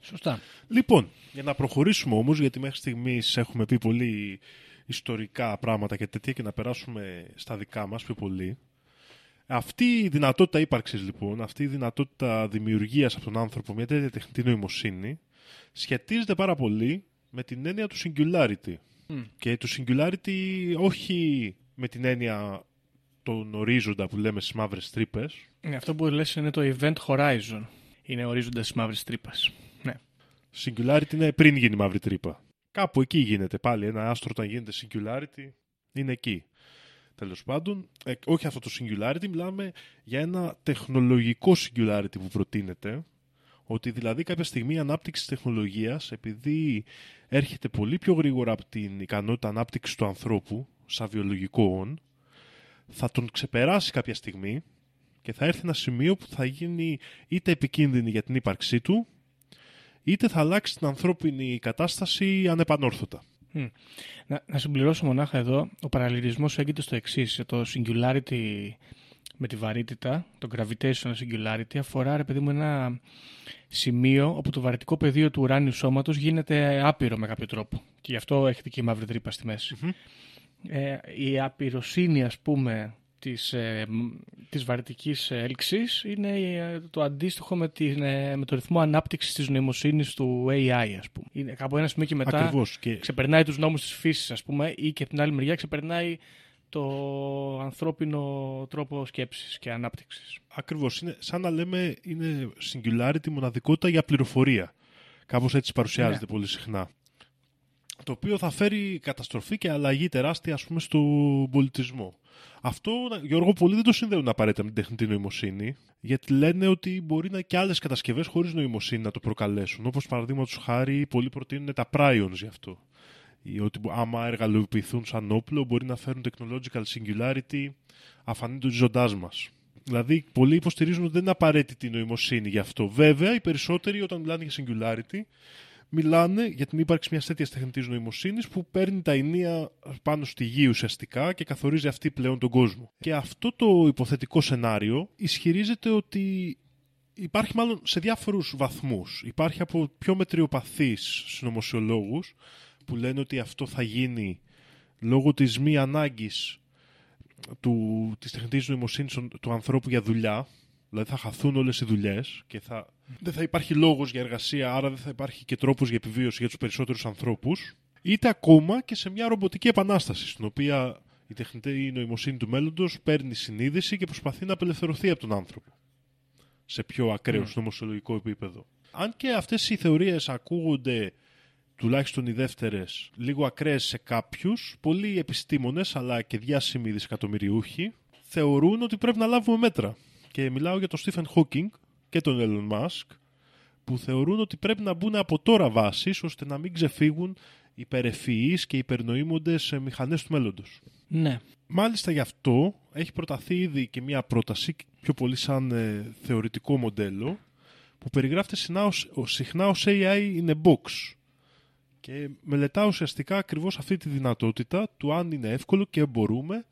Σωστά. Λοιπόν, για να προχωρήσουμε όμως, γιατί μέχρι στιγμής έχουμε πει πολύ ιστορικά πράγματα και τέτοια και να περάσουμε στα δικά μας πιο πολύ. Αυτή η δυνατότητα ύπαρξης λοιπόν, αυτή η δυνατότητα δημιουργίας από τον άνθρωπο, μια τέτοια τεχνητή νοημοσύνη, σχετίζεται πάρα πολύ με την έννοια του singularity. Και του singularity όχι με την έννοια τον ορίζοντα που λέμε στις μαύρες τρύπες, Ναι, αυτό που λες είναι το Event Horizon. Είναι ορίζοντας τη μαύρη τρύπα. Ναι. Singularity είναι πριν γίνει μαύρη τρύπα. Κάπου εκεί γίνεται πάλι. Ένα άστρο όταν γίνεται singularity είναι εκεί. Τέλος πάντων, ε, όχι αυτό το singularity, μιλάμε για ένα τεχνολογικό singularity που προτείνεται. Ότι δηλαδή κάποια στιγμή η ανάπτυξη της τεχνολογίας, επειδή έρχεται πολύ πιο γρήγορα από την ικανότητα ανάπτυξης του ανθρώπου, σαν βιολογικό όν, θα τον ξεπεράσει κάποια στιγμή και θα έρθει ένα σημείο που θα γίνει είτε επικίνδυνη για την ύπαρξή του, είτε θα αλλάξει την ανθρώπινη κατάσταση ανεπανόρθωτα. Να, να συμπληρώσω μονάχα εδώ, ο παραλληλισμός έγκυται στο εξής. Το singularity με τη βαρύτητα, το gravitational singularity, αφορά ρε παιδί μου ένα σημείο όπου το βαρυτικό πεδίο του ουράνιου σώματος γίνεται άπειρο με κάποιο τρόπο. Και γι' αυτό έχετε και η μαύρη τρύπα στη μέση. Ε, η απειροσύνη, ας πούμε, της, ε, μ, της βαρυτικής έλξης είναι ε, το αντίστοιχο με, την, ε, με το ρυθμό ανάπτυξης της νοημοσύνης του AI, ας πούμε. Είναι κάπου ένα σημείο και μετά Ακριβώς. Και ξεπερνάει τους νόμους της φύσης, ας πούμε, ή και από την άλλη μεριά ξεπερνάει το ανθρώπινο τρόπο σκέψης και ανάπτυξης. ακριβώς είναι σαν να λέμε είναι singularity μοναδικότητα για πληροφορία. Κάπως έτσι παρουσιάζεται Ναι. πολύ συχνά. Το οποίο θα φέρει καταστροφή και αλλαγή τεράστια ας πούμε στον πολιτισμό. Αυτό, Γιώργο, πολλοί δεν το συνδέουν απαραίτητα με την τεχνητή νοημοσύνη, γιατί λένε ότι μπορεί να και άλλες κατασκευές χωρίς νοημοσύνη να το προκαλέσουν. Όπως παραδείγματος χάρη, πολλοί προτείνουν τα prions γι' αυτό. Ή ότι άμα εργαλειοποιηθούν σαν όπλο, μπορεί να φέρουν technological singularity αφανή του ζώντά μας. Δηλαδή, πολλοί υποστηρίζουν ότι δεν είναι απαραίτητη η νοημοσύνη γι' αυτό. Βέβαια, οι περισσότεροι όταν μιλάνε για singularity, μιλάνε για την ύπαρξη μιας τέτοιας τεχνητής νοημοσύνης που παίρνει τα ενία πάνω στη γη ουσιαστικά και καθορίζει αυτή πλέον τον κόσμο. Και αυτό το υποθετικό σενάριο ισχυρίζεται ότι υπάρχει μάλλον σε διάφορους βαθμούς. Υπάρχει από πιο μετριοπαθείς συνωμοσιολόγους που λένε ότι αυτό θα γίνει λόγω της μη ανάγκης του, της τεχνητής νοημοσύνης του ανθρώπου για δουλειά, δηλαδή θα χαθούν όλες οι δουλειές και θα, δεν θα υπάρχει λόγος για εργασία, άρα δεν θα υπάρχει και τρόπος για επιβίωση για τους περισσότερους ανθρώπους, είτε ακόμα και σε μια ρομποτική επανάσταση, στην οποία η τεχνητή νοημοσύνη του μέλλοντος παίρνει συνείδηση και προσπαθεί να απελευθερωθεί από τον άνθρωπο σε πιο ακραίο mm. συνωμοσιολογικό επίπεδο. Αν και αυτές οι θεωρίες ακούγονται τουλάχιστον οι δεύτερες, λίγο ακραίες σε κάποιους, πολλοί επιστήμονες αλλά και διάσημοι δισεκατομμυριούχοι θεωρούν ότι πρέπει να λάβουμε μέτρα. Και μιλάω για τον Στίφεν Χόκινγκ και τον Έλον Μασκ, που θεωρούν ότι πρέπει να μπουν από τώρα βάσεις ώστε να μην ξεφύγουν υπερεφυείς και υπερνοήμοντες μηχανές του μέλλοντος. Ναι. Μάλιστα γι' αυτό έχει προταθεί ήδη και μια πρόταση, πιο πολύ σαν ε, θεωρητικό μοντέλο, που περιγράφεται συχνά ως, συχνά ως AI in a box. Και μελετά ουσιαστικά ακριβώς αυτή τη δυνατότητα του αν είναι εύκολο και μπορούμε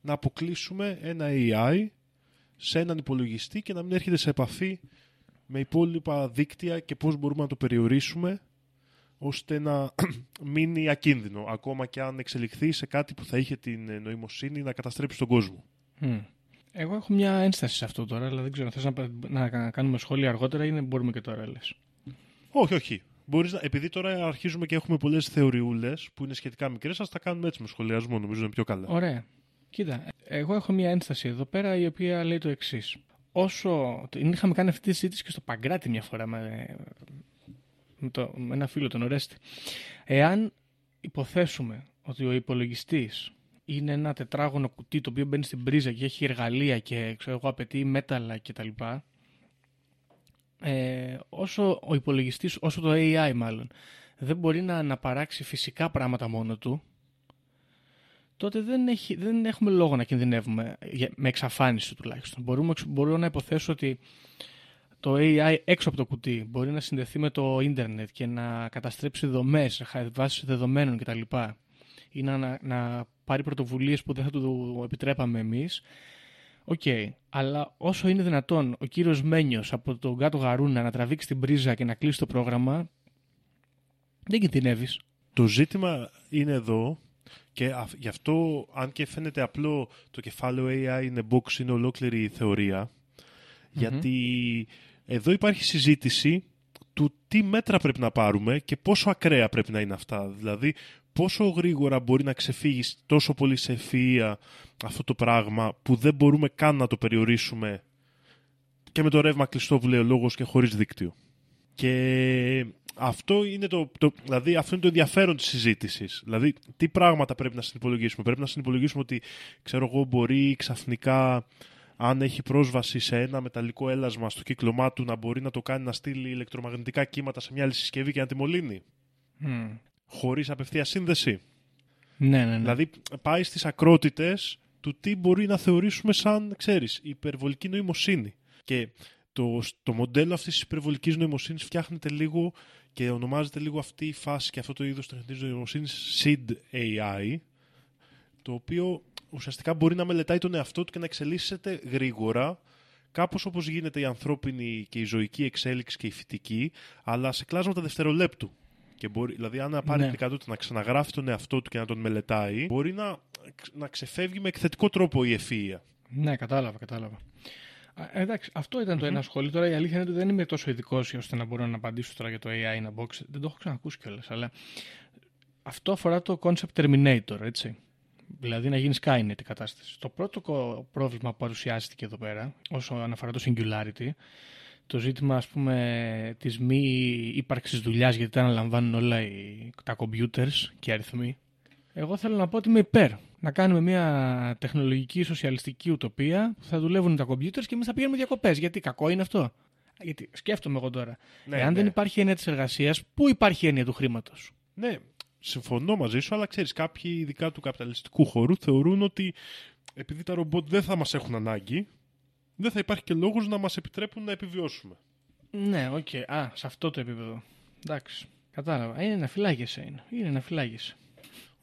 να αποκλείσουμε ένα AI σε έναν υπολογιστή και να μην έρχεται σε επαφή με υπόλοιπα δίκτυα και πώς μπορούμε να το περιορίσουμε ώστε να μείνει ακίνδυνο, ακόμα και αν εξελιχθεί σε κάτι που θα είχε την νοημοσύνη να καταστρέψει τον κόσμο. Εγώ έχω μια ένσταση σε αυτό τώρα, αλλά δεν ξέρω, θες να, να κάνουμε σχόλια αργότερα ή μπορούμε και τώρα, λες. Όχι, όχι. Μπορείς να, επειδή τώρα αρχίζουμε και έχουμε πολλές θεωριούλες που είναι σχετικά μικρές, ας τα κάνουμε έτσι με σχολιασμό, νομίζω είναι πιο καλά. Ωραία. Κοίτα, εγώ έχω μια ένσταση εδώ πέρα η οποία λέει το εξής. Όσο. Είχαμε κάνει αυτή τη συζήτηση και στο Παγκράτη μια φορά με, με, το, με ένα φίλο, τον Ορέστη. Εάν υποθέσουμε ότι ο υπολογιστής είναι ένα τετράγωνο κουτί το οποίο μπαίνει στην πρίζα και έχει εργαλεία και ξέρω εγώ, απαιτεί μέταλλα κτλ. Ε, όσο ο υπολογιστής, όσο το AI μάλλον, δεν μπορεί να αναπαράξει φυσικά πράγματα μόνο του, τότε δεν, έχει, δεν έχουμε λόγο να κινδυνεύουμε με εξαφάνιση τουλάχιστον. Μπορούμε, μπορώ να υποθέσω ότι το AI έξω από το κουτί μπορεί να συνδεθεί με το ίντερνετ και να καταστρέψει δομές, βάσεις δεδομένων κτλ. ή να, να, πάρει πρωτοβουλίες που δεν θα του επιτρέπαμε εμείς. Οκ, okay. αλλά όσο είναι δυνατόν ο κύριος Μένιος από τον Κάτω Γαρούνα να τραβήξει την πρίζα και να κλείσει το πρόγραμμα, δεν κινδυνεύεις. Το ζήτημα είναι εδώ και γι' αυτό, αν και φαίνεται απλό, το κεφάλαιο AI είναι box, είναι ολόκληρη η θεωρια Γιατί εδώ υπάρχει συζήτηση του τι μέτρα πρέπει να πάρουμε και πόσο ακραία πρέπει να είναι αυτά. Δηλαδή, πόσο γρήγορα μπορεί να ξεφύγεις τόσο πολύ σε ευφυΐα αυτό το πράγμα που δεν μπορούμε καν να το περιορίσουμε και με το ρεύμα κλειστό που λέει ο λόγος και χωρίς δίκτυο. Και αυτό είναι το, το, δηλαδή αυτό είναι το ενδιαφέρον της συζήτησης. Δηλαδή, τι πράγματα πρέπει να συνυπολογίσουμε. Πρέπει να συνυπολογίσουμε ότι, ξέρω εγώ, μπορεί ξαφνικά αν έχει πρόσβαση σε ένα μεταλλικό έλασμα στο κύκλωμά του να μπορεί να το κάνει να στείλει ηλεκτρομαγνητικά κύματα σε μια άλλη συσκευή και να τη μολύνει. Mm. Χωρίς απευθείας σύνδεση. Ναι, ναι, ναι. Δηλαδή πάει στις ακρότητες του τι μπορεί να θεωρήσουμε σαν, ξέρεις, υπερβολική νοημοσύνη. Και το, το μοντέλο αυτής της υπερβολικής νοημοσύνης φτιάχνεται λίγο και ονομάζεται λίγο αυτή η φάση και αυτό το είδος τεχνητής νοημοσύνης SID AI, το οποίο ουσιαστικά μπορεί να μελετάει τον εαυτό του και να εξελίσσεται γρήγορα, κάπως όπως γίνεται η ανθρώπινη και η ζωική εξέλιξη και η φυτική, αλλά σε κλάσματα δευτερολέπτου. Και μπορεί, δηλαδή, αν πάρει ναι. την ικανότητα να ξαναγράφει τον εαυτό του και να τον μελετάει, μπορεί να, να ξεφεύγει με εκθετικό τρόπο η ευφυα. Ναι, κατάλαβα, κατάλαβα. Εντάξει, αυτό ήταν το ένα σχόλιο. Τώρα η αλήθεια είναι ότι δεν είμαι τόσο ειδικός ώστε να μπορώ να απαντήσω τώρα για το AI in a box. Δεν το έχω ξανακούσει κιόλας. Αλλά αυτό αφορά το concept Terminator, έτσι. Δηλαδή να γίνεις Skynet η κατάσταση. Το πρώτο πρόβλημα που παρουσιάστηκε εδώ πέρα, όσο αναφορά το singularity, το ζήτημα ας πούμε της μη ύπαρξης δουλειάς γιατί τα αναλαμβάνουν όλα οι, τα computers και οι αριθμοί. Εγώ θέλω να πω ότι είμαι υπέρ. Να κάνουμε μια τεχνολογική σοσιαλιστική ουτοπία που θα δουλεύουν τα computers και εμείς θα πηγαίνουμε διακοπές. Γιατί κακό είναι αυτό; Γιατί σκέφτομαι εγώ τώρα. Ναι, Εάν ναι. δεν υπάρχει έννοια της εργασίας, πού υπάρχει έννοια του χρήματος; Ναι, συμφωνώ μαζί σου, αλλά ξέρεις, κάποιοι ειδικά του καπιταλιστικού χώρου θεωρούν ότι επειδή τα ρομπότ δεν θα μας έχουν ανάγκη, δεν θα υπάρχει και λόγος να μας επιτρέπουν να επιβιώσουμε. Ναι, οκ. Okay. Α, σε αυτό το επίπεδο. Εντάξει. Κατάλαβα. Είναι να φυλάγεσαι είναι. Είναι να φυλάγεσαι.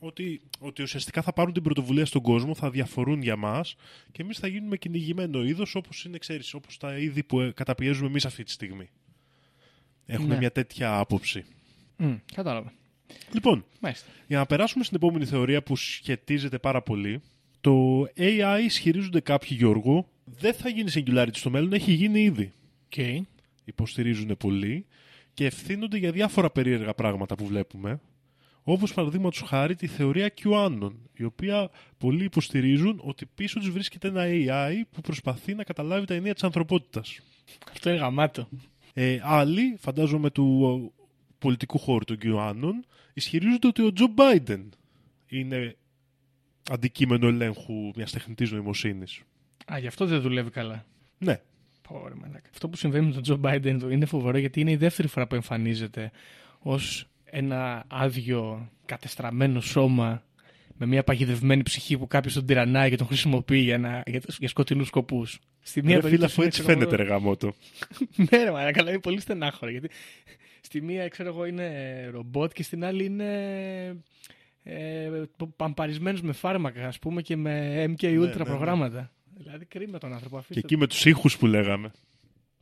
Ότι, ότι ουσιαστικά θα πάρουν την πρωτοβουλία στον κόσμο, θα διαφορούν για μας και εμείς θα γίνουμε κυνηγημένο είδος όπως είναι, ξέρεις, όπως τα είδη που ε, καταπιέζουμε εμείς αυτή τη στιγμή. Έχουμε Ναι. μια τέτοια άποψη. Μμ, κατάλαβα. Λοιπόν, Μάλιστα. για να περάσουμε στην επόμενη θεωρία που σχετίζεται πάρα πολύ, το AI ισχυρίζονται κάποιοι, Γιώργο, δεν θα γίνει singularity στο μέλλον, έχει γίνει ήδη. Okay. Υποστηρίζουν πολύ και ευθύνονται για διάφορα περίεργα πράγματα που βλέπουμε. Όπως παραδείγματος χάρη τη θεωρία QAnon, η οποία πολλοί υποστηρίζουν ότι πίσω του βρίσκεται ένα AI που προσπαθεί να καταλάβει τα ενία της ανθρωπότητας. Αυτό είναι γαμάτο. Ε, άλλοι, φαντάζομαι του ε, πολιτικού χώρου των QAnon, ισχυρίζονται ότι ο Τζο Μπάιντεν είναι αντικείμενο ελέγχου μιας τεχνητής νοημοσύνης. Α, γι' αυτό δεν δουλεύει καλά. Ναι. Πω, ρε μαλάκα. Αυτό που συμβαίνει με τον Τζο Μπάιντεν είναι φοβερό γιατί είναι η δεύτερη φορά που εμφανίζεται ως ένα άδειο κατεστραμμένο σώμα με μια παγιδευμένη ψυχή που κάποιος τον τυραννάει και τον χρησιμοποιεί για, να, για, για σκοτεινούς σκοπούς. Στη μία Ρε φίλε, περίπτωση αφού είναι, έτσι ξέρω εγώ, φαίνεται, ρε γαμότο. ναι, ρε μαλάκα, αλλά είναι πολύ στενάχωρο. Γιατί στη μία, ξέρω εγώ, είναι ρομπότ και στην άλλη είναι ε, παμπαρισμένος με φάρμακα, ας πούμε, και με MK Ultra ναι, ναι. προγράμματα. Δηλαδή, κρίμα τον άνθρωπο. Και Αφήστε εκεί με τους ήχους που λέγαμε.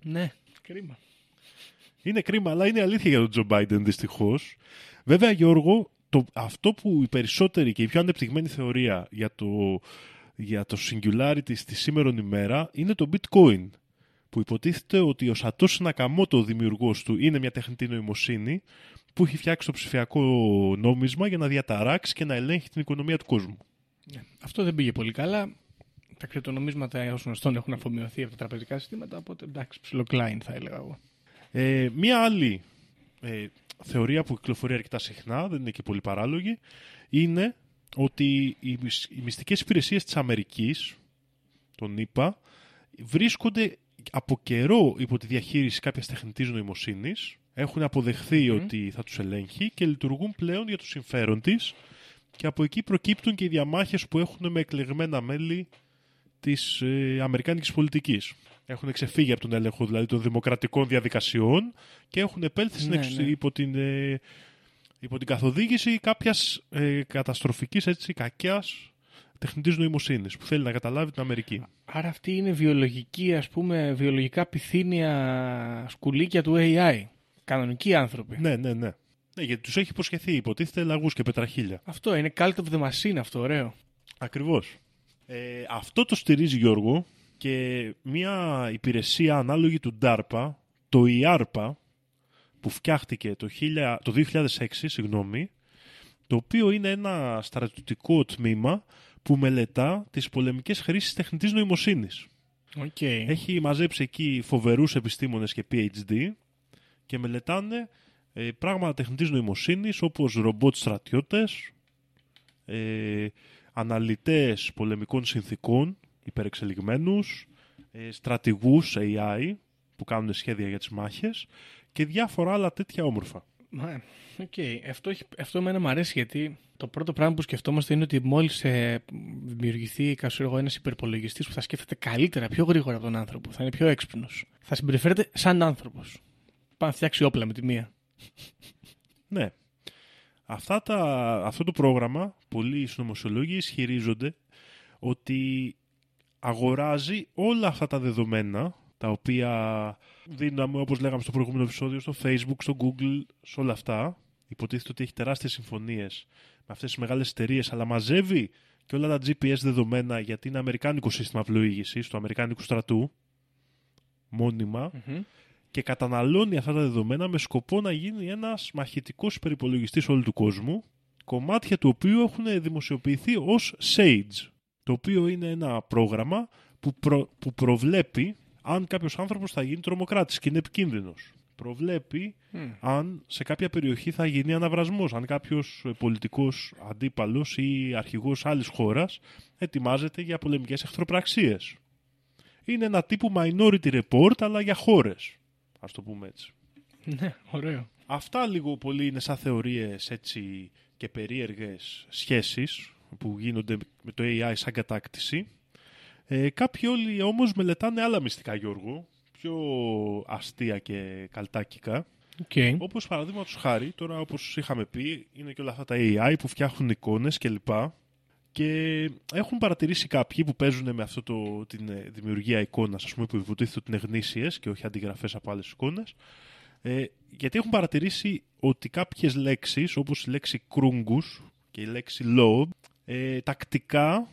Ναι, κρίμα. Είναι κρίμα, αλλά είναι αλήθεια για τον Τζο Μπάιντεν δυστυχώς. Βέβαια, Γιώργο, το, αυτό που οι περισσότεροι και η πιο ανεπτυγμένη θεωρία για το, για το singularity στη σήμερον ημέρα είναι το bitcoin. Που υποτίθεται ότι ο Σατός Νακαμότο, ο δημιουργός του, είναι μια τεχνητή νοημοσύνη που έχει φτιάξει το ψηφιακό νόμισμα για να διαταράξει και να ελέγχει την οικονομία του κόσμου. Ναι. Αυτό δεν πήγε πολύ καλά. Τα κρυπτονομίσματα ω γνωστόν έχουν αφομοιωθεί από τα τραπεζικά συστήματα, οπότε εντάξει, ψιλοκλάιν θα έλεγα εγώ. Ε, μία άλλη ε, θεωρία που κυκλοφορεί αρκετά συχνά, δεν είναι και πολύ παράλογη, είναι ότι οι, μυς- οι μυστικές υπηρεσίες της Αμερικής, τον είπα, βρίσκονται από καιρό υπό τη διαχείριση κάποιας τεχνητής νοημοσύνης, έχουν αποδεχθεί ότι θα τους ελέγχει και λειτουργούν πλέον για το συμφέρον της και από εκεί προκύπτουν και οι διαμάχες που έχουν με εκλεγμένα μέλη της ε, αμερικάνικης πολιτικής. Έχουν ξεφύγει από τον έλεγχο δηλαδή των δημοκρατικών διαδικασιών και έχουν επέλθει στην Ναι, εξ- ναι. υπό, την, ε, υπό την καθοδήγηση κάποιας ε, καταστροφικής έτσι, κακιάς τεχνητής νοημοσύνης που θέλει να καταλάβει την Αμερική. Άρα αυτή είναι βιολογική, ας πούμε, βιολογικά πυθύνια σκουλίκια του AI. Κανονικοί άνθρωποι. Ναι, ναι, ναι. Ναι, γιατί τους έχει υποσχεθεί, υποτίθεται λαγούς και πετραχίλια. Αυτό είναι cult of the machine αυτό, ωραίο. Ακριβώς. Ε, αυτό το στηρίζει Γιώργο και μια υπηρεσία ανάλογη του DARPA, το IARPA, που φτιάχτηκε το, 1000 το 2006, συγγνώμη, το οποίο είναι ένα στρατιωτικό τμήμα που μελετά τις πολεμικές χρήσεις τεχνητής νοημοσύνης. Οκ. Έχει μαζέψει εκεί φοβερούς επιστήμονες και PhD και μελετάνε ε, πράγματα τεχνητής νοημοσύνης όπως ρομπότ στρατιώτες, ε, αναλυτές πολεμικών συνθήκων υπερεξελιγμένους, ε, στρατηγούς AI που κάνουν σχέδια για τις μάχες και διάφορα άλλα τέτοια όμορφα. Μα, οκ. Αυτό, έχει- αυτό εμένα μου αρέσει γιατί το πρώτο πράγμα που σκεφτόμαστε είναι ότι μόλις ε, δημιουργηθεί ένας υπερπολογιστής που θα σκέφτεται καλύτερα, πιο γρήγορα από τον άνθρωπο, θα είναι πιο έξυπνος. Θα συμπεριφέρεται σαν άνθρωπος. Πάει να φτιάξει όπλα με τη μία. Ναι. Αυτά τα, αυτό το πρόγραμμα, πολλοί συνωμοσιολόγοι ισχυρίζονται ότι αγοράζει όλα αυτά τα δεδομένα τα οποία δίναμε, όπως λέγαμε στο προηγούμενο επεισόδιο, στο Facebook, στο Google, σε όλα αυτά. Υποτίθεται ότι έχει τεράστιες συμφωνίες με αυτές τις μεγάλες εταιρείες, αλλά μαζεύει και όλα τα GPS δεδομένα γιατί είναι αμερικάνικο σύστημα πλοήγησης του αμερικάνικου στρατού, μόνιμα, και καταναλώνει αυτά τα δεδομένα με σκοπό να γίνει ένας μαχητικός υπερυπολογιστής όλου του κόσμου, κομμάτια του οποίου έχουν δημοσιοποιηθεί ως SAGE, το οποίο είναι ένα πρόγραμμα που, προ- που προβλέπει αν κάποιος άνθρωπος θα γίνει τρομοκράτης και είναι επικίνδυνος. Προβλέπει αν σε κάποια περιοχή θα γίνει αναβρασμός, αν κάποιος ε, πολιτικός αντίπαλος ή αρχηγός άλλης χώρας ετοιμάζεται για πολεμικές εχθροπραξίες. Είναι ένα τύπου minority report, αλλά για χώρες. Ας το πούμε έτσι. Ναι, ωραίο. Αυτά λίγο πολύ είναι σαν θεωρίες έτσι και περίεργες σχέσεις που γίνονται με το AI σαν κατάκτηση. Ε, κάποιοι όλοι όμως μελετάνε άλλα μυστικά, Γιώργο, πιο αστεία και καλτάκικα. Okay. Όπως παραδείγματος χάρη, τώρα όπως είχαμε πει, είναι και όλα αυτά τα AI που φτιάχνουν εικόνες κλπ. Και έχουν παρατηρήσει κάποιοι που παίζουν με αυτό το, την ε, δημιουργία εικόνας, ας πούμε, που υποτίθεται ότι είναι γνήσιες και όχι αντιγραφές από άλλες εικόνες. Ε, γιατί έχουν παρατηρήσει ότι κάποιες λέξεις, όπως η λέξη κρούγκους και η λέξη lobe, ε, τακτικά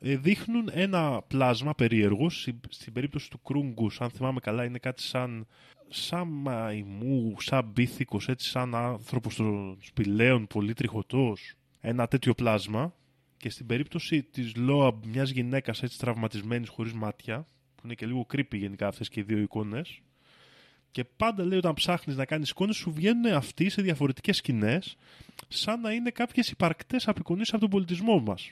ε, δείχνουν ένα πλάσμα περίεργο. Στην, στην περίπτωση του κρούγκους, αν θυμάμαι καλά, είναι κάτι σαν, σαν μαϊμού, σαν μπίθηκος, έτσι σαν άνθρωπος των σπηλαίων, πολύ τριχωτός. Ένα τέτοιο πλάσμα. Και στην περίπτωση της Loab, μιας γυναίκας έτσι τραυματισμένης χωρίς μάτια, που είναι και λίγο creepy γενικά αυτές και οι δύο εικόνες, και πάντα λέει όταν ψάχνεις να κάνεις εικόνες σου βγαίνουν αυτοί σε διαφορετικές σκηνές σαν να είναι κάποιες υπαρκτές απεικονίσεις από τον πολιτισμό μας.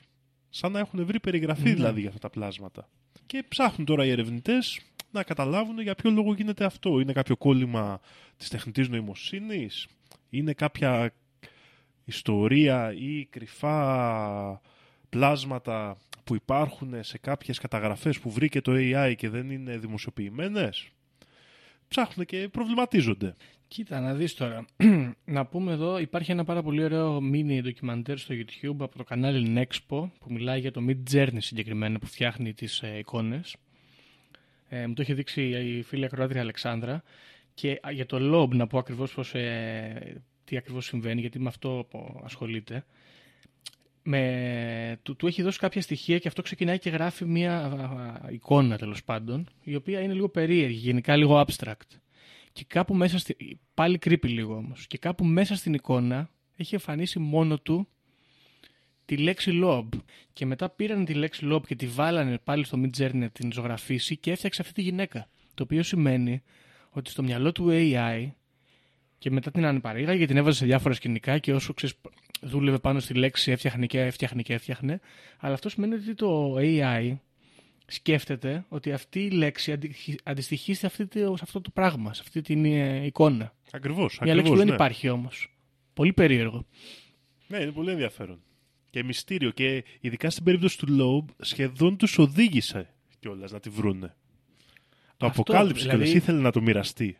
Σαν να έχουν βρει περιγραφή Ναι. δηλαδή για αυτά τα πλάσματα. Και ψάχνουν τώρα οι ερευνητές να καταλάβουν για ποιο λόγο γίνεται αυτό. Είναι κάποιο κόλλημα της τεχνητής νοημοσύνης, είναι κάποια ιστορία ή κρυφά πλάσματα που υπάρχουν σε κάποιες καταγραφές που βρήκε το AI και δεν είναι δημοσιοποιημένες; Ψάχνουν και προβληματίζονται. Κοίτα, να δεις τώρα. να πούμε εδώ, υπάρχει ένα πάρα πολύ ωραίο mini ντοκιμαντέρ στο YouTube από το κανάλι Nexpo που μιλάει για το Mid Journey συγκεκριμένα που φτιάχνει τις ε, εικόνες. Ε, μου το είχε δείξει η φίλη ακροάτρια Αλεξάνδρα και α, για το Lob να πω ακριβώς πώς, ε, τι ακριβώς συμβαίνει γιατί με αυτό που ασχολείται. Με, του, του έχει δώσει κάποια στοιχεία και αυτό ξεκινάει και γράφει μια α, α, εικόνα τέλος πάντων η οποία είναι λίγο περίεργη, γενικά λίγο abstract. Και κάπου μέσα στη... πάλι creepy λίγο όμως. Και κάπου μέσα στην εικόνα έχει εμφανίσει μόνο του τη λέξη lob. Και μετά πήραν τη λέξη lob και τη βάλανε πάλι στο Midjourney να την ζωγραφίσει και έφτιαξε αυτή τη γυναίκα. Το οποίο σημαίνει ότι στο μυαλό του AI και μετά την ανεπαρήγαγε γιατί την έβαζε σε διάφορα σκηνικά και όσο ξέρεις, δούλευε πάνω στη λέξη έφτιαχνε και έφτιαχνε και έφτιαχνε. Αλλά αυτό σημαίνει ότι το AI σκέφτεται ότι αυτή η λέξη αντι- αντιστοιχεί σε, αυτή, το- σε αυτό το πράγμα, σε αυτή την ε, εικόνα. Ακριβώς, Μια λέξη ακριβώς που δεν ναι. υπάρχει όμως. Πολύ περίεργο. Ναι, είναι πολύ ενδιαφέρον. Και μυστήριο. Και ειδικά στην περίπτωση του Loeb σχεδόν τους οδήγησε κιόλας να τη βρούνε. Το Αυτό, αποκάλυψε δηλαδή- κιόλας, ήθελε να το μοιραστεί.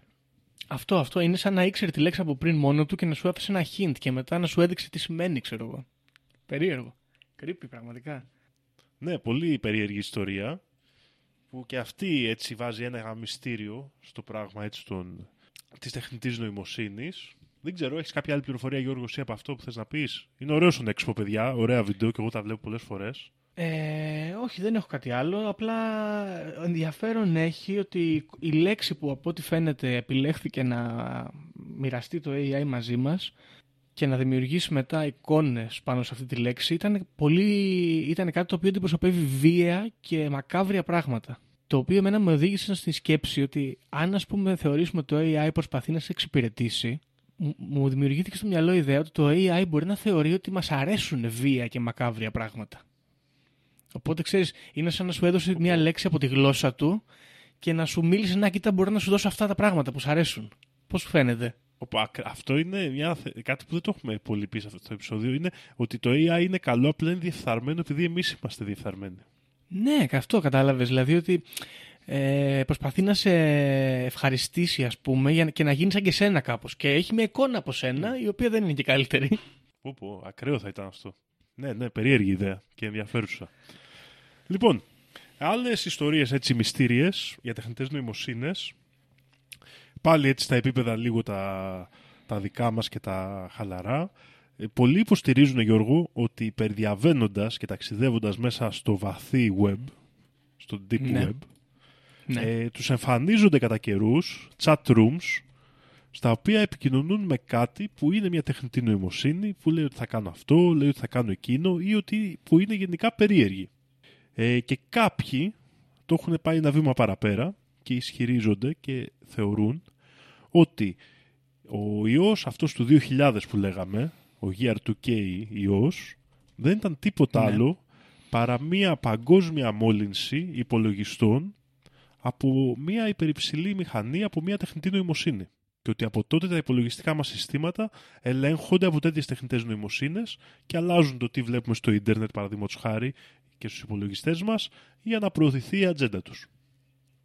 Αυτό, αυτό είναι σαν να ήξερε τη λέξη από πριν μόνο του και να σου άφησε ένα hint και μετά να σου έδειξε τι σημαίνει, ξέρω εγώ. Περίεργο. Creepy, πραγματικά. Ναι, πολύ περίεργη ιστορία. Που και αυτή έτσι βάζει ένα μυστήριο στο πράγμα έτσι των... της τεχνητής νοημοσύνης. Δεν ξέρω, έχεις κάποια άλλη πληροφορία Γιώργο εσύ από αυτό που θες να πεις; Είναι ωραίο στον έξυπο παιδιά, ωραία βίντεο και εγώ τα βλέπω πολλές φορές. Ε, όχι, δεν έχω κάτι άλλο. Απλά ενδιαφέρον έχει ότι η λέξη που από ό,τι φαίνεται επιλέχθηκε να μοιραστεί το AI μαζί μας και να δημιουργήσει μετά εικόνες πάνω σε αυτή τη λέξη ήταν, πολύ, ήταν κάτι το οποίο αντιπροσωπεύει βία και μακάβρια πράγματα. Το οποίο εμένα με οδήγησε στη σκέψη ότι αν ας πούμε θεωρήσουμε το AI προσπαθεί να σε εξυπηρετήσει μου- μου δημιουργήθηκε στο μυαλό η ιδέα ότι το AI μπορεί να θεωρεί ότι μας αρέσουν βία και μακάβρια πράγματα. Οπότε ξέρεις, είναι σαν να σου έδωσε μια λέξη από τη γλώσσα του και να σου μίλησε να κοίτα μπορώ να σου δώσω αυτά τα πράγματα που σου αρέσουν. Πώς σου φαίνεται; Οπα, ακ- αυτό είναι μια, θε- κάτι που δεν το έχουμε πολύ πει σε αυτό το επεισόδιο. Είναι ότι το AI είναι καλό, απλά είναι διεφθαρμένο επειδή εμείς είμαστε διεφθαρμένοι. Ναι, και αυτό κατάλαβες. Δηλαδή ότι ε, προσπαθεί να σε ευχαριστήσει, ας πούμε, για, και να γίνει σαν και σένα κάπως. Και έχει μια εικόνα από σένα η οποία δεν είναι και καλύτερη. Πω, πω, ακραίο θα ήταν αυτό. Ναι, ναι, περίεργη ιδέα και ενδιαφέρουσα. Λοιπόν, άλλες ιστορίες έτσι μυστήριες για τεχνητές νοημοσύνες. Πάλι έτσι στα επίπεδα λίγο τα, τα δικά μας και τα χαλαρά. Ε, Πολλοί υποστηρίζουν, Γιώργο, ότι υπερδιαβαίνοντας και ταξιδεύοντας μέσα στο βαθύ web, στο deep Ναι. web, ναι. ε, τους εμφανίζονται κατά καιρούς chat rooms στα οποία επικοινωνούν με κάτι που είναι μια τεχνητή νοημοσύνη που λέει ότι θα κάνω αυτό, λέει ότι θα κάνω εκείνο ή ότι που είναι γενικά περίεργη. Ε, και κάποιοι το έχουν πάει ένα βήμα παραπέρα και ισχυρίζονται και θεωρούν ότι ο ιός αυτός του 2000 που λέγαμε, ο GR2K ιός, δεν ήταν τίποτα Ναι. άλλο παρά μια παγκόσμια μόλυνση υπολογιστών από μια υπερυψηλή μηχανή, από μια τεχνητή νοημοσύνη. Και ότι από τότε τα υπολογιστικά μας συστήματα ελέγχονται από τέτοιες τεχνητές νοημοσύνες και αλλάζουν το τι βλέπουμε στο ίντερνετ, παραδείγματος χάρη, και στους υπολογιστές μας, για να προωθηθεί η ατζέντα τους.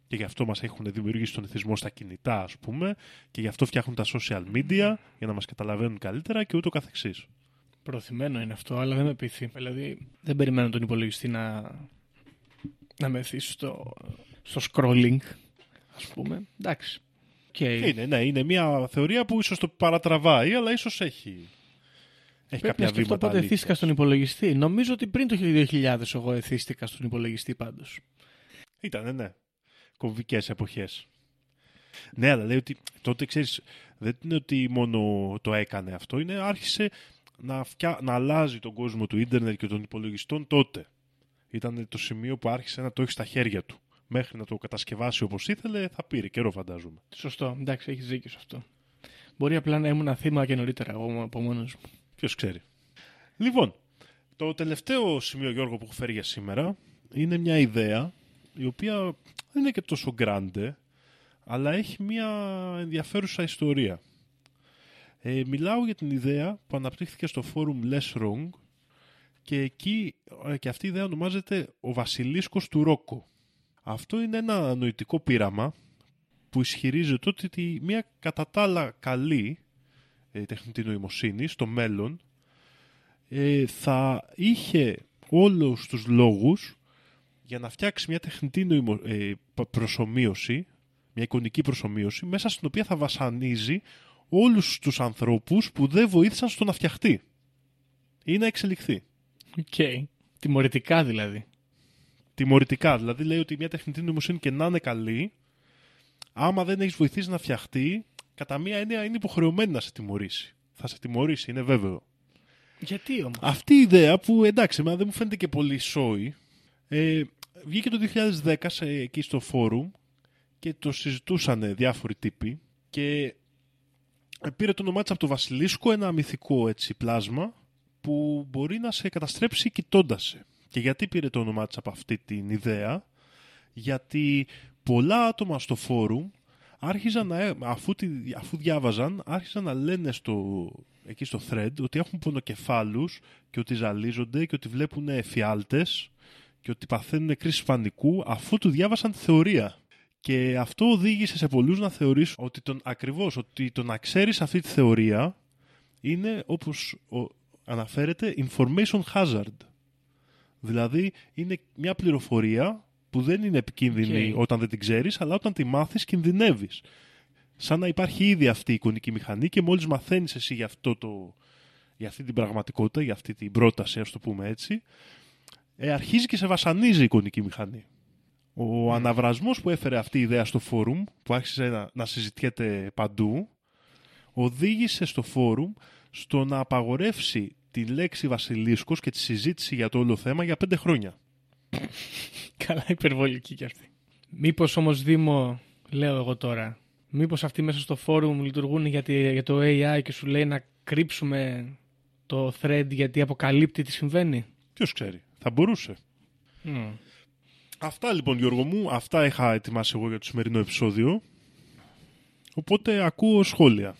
Και γι' αυτό μας έχουν δημιουργήσει τον εθισμό στα κινητά, ας πούμε, και γι' αυτό φτιάχνουν τα social media για να μας καταλαβαίνουν καλύτερα και ούτω καθεξής. Προωθημένο είναι αυτό, αλλά δεν με πείθει. Δηλαδή, δεν περιμένω τον υπολογιστή να, να με θέσει στο, στο scrolling, ας πούμε. Εντάξει. Okay. Είναι, ναι, είναι μια θεωρία που ίσως το παρατραβάει, αλλά ίσως έχει, έχει Πρέπει κάποια να σκεφτώ βήματα πότε αλήθειας. εθίστηκα στον υπολογιστή. Νομίζω ότι πριν το 2000 εγώ εθίστηκα στον υπολογιστή πάντως. Ήτανε, ναι. Κομβικές εποχές. Ναι, αλλά λέει ότι τότε ξέρεις, δεν είναι ότι μόνο το έκανε αυτό, είναι άρχισε να, φτια... να αλλάζει τον κόσμο του ίντερνετ και των υπολογιστών τότε. Ήταν το σημείο που άρχισε να το έχει στα χέρια του. Μέχρι να το κατασκευάσει όπως ήθελε, θα πήρε καιρό, φαντάζομαι. Σωστό, εντάξει, έχεις δίκιο σε αυτό. Μπορεί απλά να ήμουν θύμα και νωρίτερα εγώ από μόνος μου. Ποιος ξέρει. Λοιπόν, το τελευταίο σημείο, Γιώργο, που έχω φέρει για σήμερα είναι μια ιδέα η οποία δεν είναι και τόσο γκράντε, αλλά έχει μια ενδιαφέρουσα ιστορία. Ε, μιλάω για την ιδέα που αναπτύχθηκε στο φόρουμ Less Wrong και εκεί ε, και αυτή η ιδέα ονομάζεται ο Βασιλίσκος του Ρόκο. Αυτό είναι ένα νοητικό πείραμα που ισχυρίζεται ότι μια κατά τα άλλα καλή ε, τεχνητή νοημοσύνη στο μέλλον ε, θα είχε όλους τους λόγους για να φτιάξει μια τεχνητή νοημο, ε, π- προσομοίωση, μια εικονική προσομοίωση, μέσα στην οποία θα βασανίζει όλους τους ανθρώπους που δεν βοήθησαν στο να φτιαχτεί ή να εξελιχθεί. Οκ. Τιμωρητικά δηλαδή. Τιμωρητικά, δηλαδή λέει ότι μια τεχνητή νοημοσύνη και να είναι καλή, άμα δεν έχεις βοηθήσει να φτιαχτεί, κατά μία έννοια είναι υποχρεωμένη να σε τιμωρήσει. Θα σε τιμωρήσει, είναι βέβαιο. Γιατί όμως; Αυτή η ιδέα που εντάξει, εμένα δεν μου φαίνεται και πολύ σόη, ε, βγήκε το 2010 σε, εκεί στο φόρουμ και το συζητούσαν διάφοροι τύποι και πήρε το όνομά της από το Βασιλίσκο ένα μυθικό έτσι πλάσμα που μπορεί να σε καταστρέψει κοιτώντας σε. Και γιατί πήρε το όνομά της από αυτή την ιδέα, γιατί πολλά άτομα στο φόρουμ άρχιζαν να, ε- αφού, τη, αφού διάβαζαν, άρχισαν να λένε στο, εκεί στο thread ότι έχουν πονοκεφάλους και ότι ζαλίζονται και ότι βλέπουν εφιάλτες και ότι παθαίνουν κρίση πανικού αφού του διάβασαν τη θεωρία. Και αυτό οδήγησε σε πολλούς να θεωρήσουν ότι τον, ακριβώς ότι το να ξέρεις αυτή τη θεωρία είναι όπως ο, αναφέρεται information hazard. Δηλαδή είναι μια πληροφορία που δεν είναι επικίνδυνη Οκ. όταν δεν την ξέρεις, αλλά όταν τη μάθεις κινδυνεύεις. Σαν να υπάρχει ήδη αυτή η εικονική μηχανή και μόλις μαθαίνεις εσύ για, αυτό το, για αυτή την πραγματικότητα, για αυτή την πρόταση, ας το πούμε έτσι, ε, αρχίζει και σε βασανίζει η εικονική μηχανή. Ο αναβρασμός που έφερε αυτή η ιδέα στο φόρουμ, που άρχισε να, να συζητιέται παντού, οδήγησε στο φόρουμ στο να απαγορεύσει τη λέξη βασιλίσκος και τη συζήτηση για το όλο θέμα για πέντε χρόνια. Καλά υπερβολική κι αυτή. Μήπως όμως Δήμο, λέω εγώ τώρα, μήπως αυτοί μέσα στο φόρουμ λειτουργούν για, τη- για το AI και σου λέει να κρύψουμε το thread γιατί αποκαλύπτει τι συμβαίνει; Ποιος ξέρει, θα μπορούσε. Μμ. Αυτά λοιπόν Γιώργο μου, αυτά είχα ετοιμάσει εγώ για το σημερινό επεισόδιο. Οπότε ακούω σχόλια.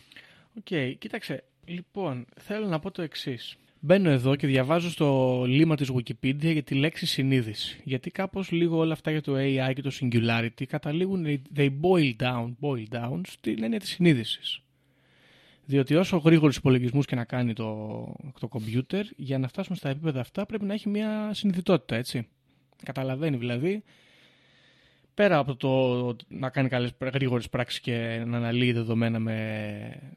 Οκ, κοίταξε. Λοιπόν, θέλω να πω το εξής. Μπαίνω εδώ και διαβάζω στο λήμμα της Wikipedia για τη λέξη συνείδηση. Γιατί κάπως λίγο όλα αυτά για το AI και το singularity καταλήγουν, they boil down, boil down στην έννοια της συνείδησης. Διότι όσο γρήγορους υπολογισμού και να κάνει το, το κομπιούτερ, για να φτάσουμε στα επίπεδα αυτά πρέπει να έχει μια συνειδητότητα, έτσι. Καταλαβαίνει δηλαδή, πέρα από το να κάνει καλές γρήγορες πράξεις και να αναλύει δεδομένα με